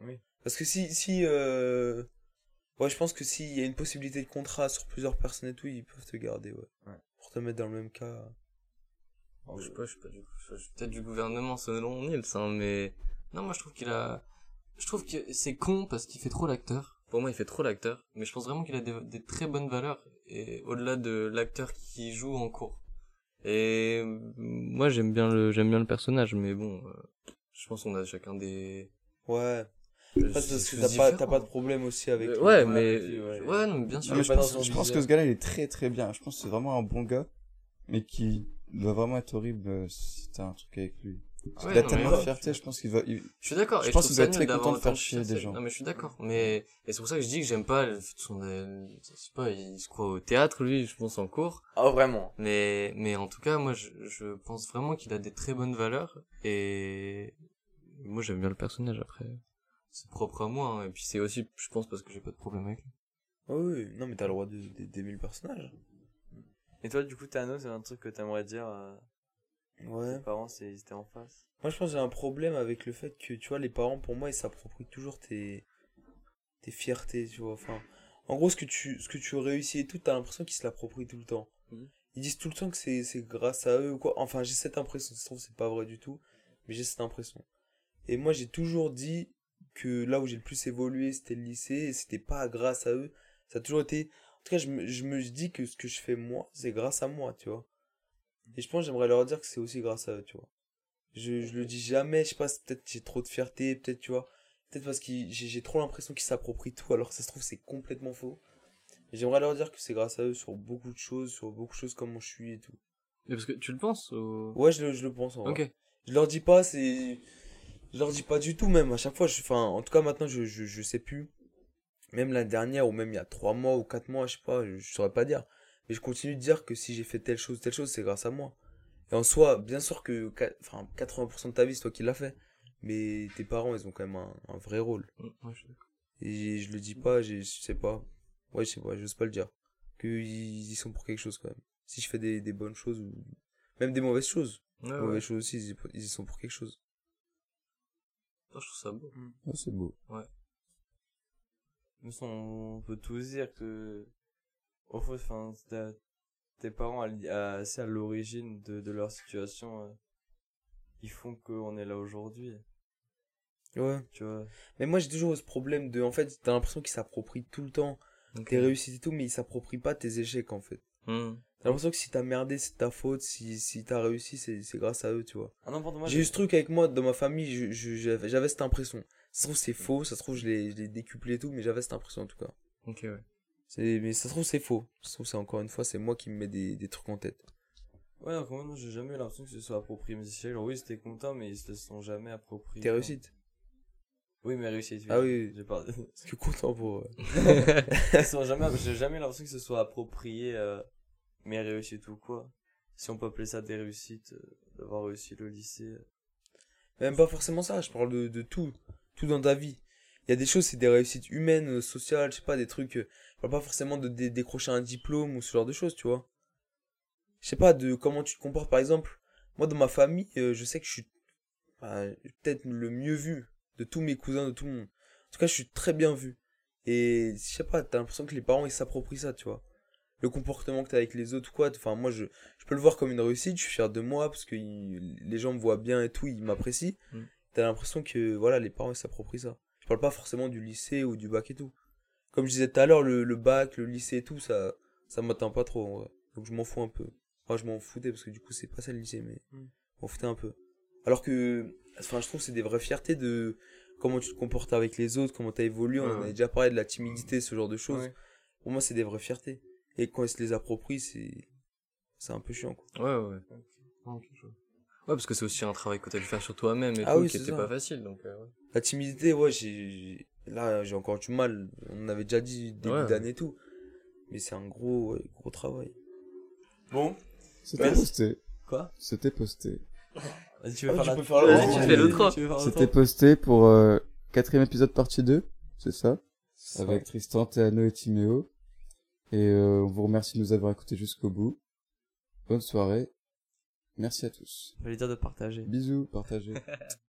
Oui. Parce que si, si, euh... ouais, je pense que s'il y a une possibilité de contrat sur plusieurs personnes et tout, ils peuvent te garder, ouais. Ouais. Pour te mettre dans le même cas. Je sais pas, je suis pas du je suis peut-être du gouvernement selon Nils, hein, mais non, moi je trouve qu'il a, je trouve que c'est con parce qu'il fait trop l'acteur. Pour moi, il fait trop l'acteur, mais je pense vraiment qu'il a des, des très bonnes valeurs et au-delà de l'acteur qui joue en cours. Et moi, j'aime bien le, j'aime bien le personnage, mais bon, euh, je pense qu'on a chacun des. Ouais. je- Parce que t'as pas, t'as pas de problème aussi avec. Euh, ouais, mais ouais. ouais, non, mais bien Non, sûr. mais je pense, je pense que ce gars-là, il est très très bien. Je pense que c'est vraiment un bon gars, mais qui doit vraiment être horrible euh, si t'as un truc avec lui. Parce Ouais, qu'il a non, tellement de fierté, je pense qu'il va. il- Je suis d'accord. Je pense qu'il ça être très content de faire chier des gens. Non, mais je suis d'accord. Mais, et c'est pour ça que je dis que j'aime pas le- son, euh, je sais pas, il se croit au théâtre, lui, je pense, en cours. Oh, vraiment. Mais, mais en tout cas, moi, je, je pense vraiment qu'il a des très bonnes valeurs. Et moi, j'aime bien le personnage après. C'est propre à moi. hein. Et puis c'est aussi, je pense, parce que j'ai pas de problème avec lui. Ah oui, non, mais t'as le droit de- de- d'aimer le personnage. Et toi, du coup, Thanos, c'est un truc que t'aimerais dire à Ouais. tes parents si ils étaient en face? Moi, je pense que j'ai un problème avec le fait que, tu vois, les parents, pour moi, ils s'approprient toujours tes, tes fiertés, tu vois. Enfin, en gros, ce que tu, ce que tu réussis et tout, t'as l'impression qu'ils se l'approprient tout le temps. Mhm. Ils disent tout le temps que c'est, c'est grâce à eux ou quoi. Enfin, j'ai cette impression. Ça se trouve, c'est pas vrai du tout. Mais j'ai cette impression. Et moi, j'ai toujours dit que là où j'ai le plus évolué, c'était le lycée. Et c'était pas grâce à eux. Ça a toujours été. En tout cas, je me, je me dis que ce que je fais moi, c'est grâce à moi, tu vois. Et je pense j'aimerais leur dire que c'est aussi grâce à eux, tu vois. Je, je le dis jamais, je sais pas, peut-être j'ai trop de fierté, peut-être, tu vois. Peut-être parce que j'ai trop l'impression qu'ils s'approprient tout, alors que ça se trouve, c'est complètement faux. J'aimerais leur dire que c'est grâce à eux sur beaucoup de choses, sur beaucoup de choses comment je suis et tout. Mais parce que tu le penses ou... Ouais, je le, je le pense en vrai. Ok. Je leur dis pas, c'est. Je leur dis pas du tout, même. À chaque fois, je... enfin, en tout cas, maintenant, je, je, je sais plus. Même l'année dernière, ou même il y a 3 mois ou 4 mois, je sais pas, je, je saurais pas dire. Mais je continue de dire que si j'ai fait telle chose, telle chose, c'est grâce à moi. Et en soi, bien sûr que enfin, 80% de ta vie, c'est toi qui l'as fait. Mais tes parents, ils ont quand même un, un vrai rôle. Ouais, je. Et je le dis pas, j'ai- je sais pas. Ouais, je sais pas, j'ose pas le dire. Qu'ils y sont pour quelque chose quand même. Si je fais des, des bonnes choses ou même des mauvaises choses, Ouais, Les ouais. mauvaises choses aussi, ils y, ils y sont pour quelque chose. Ça, je trouve ça beau. Ah, c'est beau. Ça, on peut tous dire que, au fond, enfin, tes parents, assez à l'origine de, de leur situation, euh, ils font qu'on est là aujourd'hui, Ouais. tu vois. Mais moi, j'ai toujours ce problème de, en fait, t'as l'impression qu'ils s'approprient tout le temps tes réussites et tout, mais ils s'approprient pas tes échecs, en fait. Hmm. T'as l'impression que si t'as merdé, c'est ta faute, si, si t'as réussi, c'est, grâce à eux, tu vois. Ah J'ai eu ce truc avec moi, dans ma famille, j'avais cette impression. Ça se trouve, c'est faux, ça se trouve, je l'ai, décuplé et tout, mais j'avais cette impression, en tout cas. Ok, ouais. Mais ça se trouve, c'est faux. Ça se trouve, c'est encore une fois, c'est moi qui me mets des, des trucs en tête. Ouais, donc moi, non, j'ai jamais eu l'impression que ce soit approprié échecs. Genre, oui, c'était content, mais ils se le sont jamais appropriés. Tes réussites. Oui, mes réussites. Ah oui. J'ai pas... Parce que content pour. euh, Ils sont jamais, j'ai jamais l'impression que ce soit approprié, euh, mes réussites ou quoi. Si on peut appeler ça des réussites, euh, d'avoir réussi le lycée. euh. Même pas forcément ça, je parle de, de tout. Tout dans ta vie. Il y a des choses, c'est des réussites humaines, sociales, je sais pas, des trucs. euh, Je parle pas forcément de dé- décrocher un diplôme ou ce genre de choses, tu vois. Je sais pas, de comment tu te comportes, par exemple. Moi, dans ma famille, euh, je sais que je suis bah, peut-être le mieux vu de tous mes cousins, de tout le monde. En tout cas, je suis très bien vu. Et je sais pas, t'as l'impression que les parents, ils s'approprient ça, tu vois. Le comportement que t'as avec les autres quoi. Enfin, moi, je, je peux le voir comme une réussite, je suis fier de moi parce que les gens me voient bien et tout, ils m'apprécient. Mm. T'as l'impression que, voilà, les parents, ils s'approprient ça. Je parle pas forcément du lycée ou du bac et tout. Comme je disais tout à l'heure, le, le bac, le lycée et tout, ça, ça m'atteint pas trop, en vrai. Donc je m'en fous un peu. Enfin, je m'en foutais parce que du coup, c'est pas ça le lycée, mais Mm. je m'en foutais un peu. Alors que, enfin, je trouve que c'est des vraies fiertés de comment tu te comportes avec les autres, comment t'as évolué. On Ouais, en avait déjà parlé de la timidité, ce genre de choses. Ouais. Pour moi, c'est des vraies fiertés. Et quand ils se les approprient, c'est, c'est un peu chiant, quoi. Ouais, ouais. Ouais, parce que c'est aussi un travail que t'as dû faire sur toi-même et Ah tout, oui, qui était ça. pas facile, donc, euh, ouais. La timidité, ouais, j'ai, là, j'ai encore du mal. On avait déjà dit début Ouais. d'année et tout. Mais c'est un gros, gros travail. Bon. C'était posté. Quoi? C'était posté. Vas-y, tu veux Ah, faire tu la... peux faire le- Vas-y, tu fais l'autre. Tu veux faire C'était posté pour euh, quatrième épisode partie 2, c'est ça Avec Tristan, Théano et Timéo. Et euh, on vous remercie de nous avoir écoutés jusqu'au bout. Bonne soirée. Merci à tous. Fallait dire de partager. Bisous, partagez.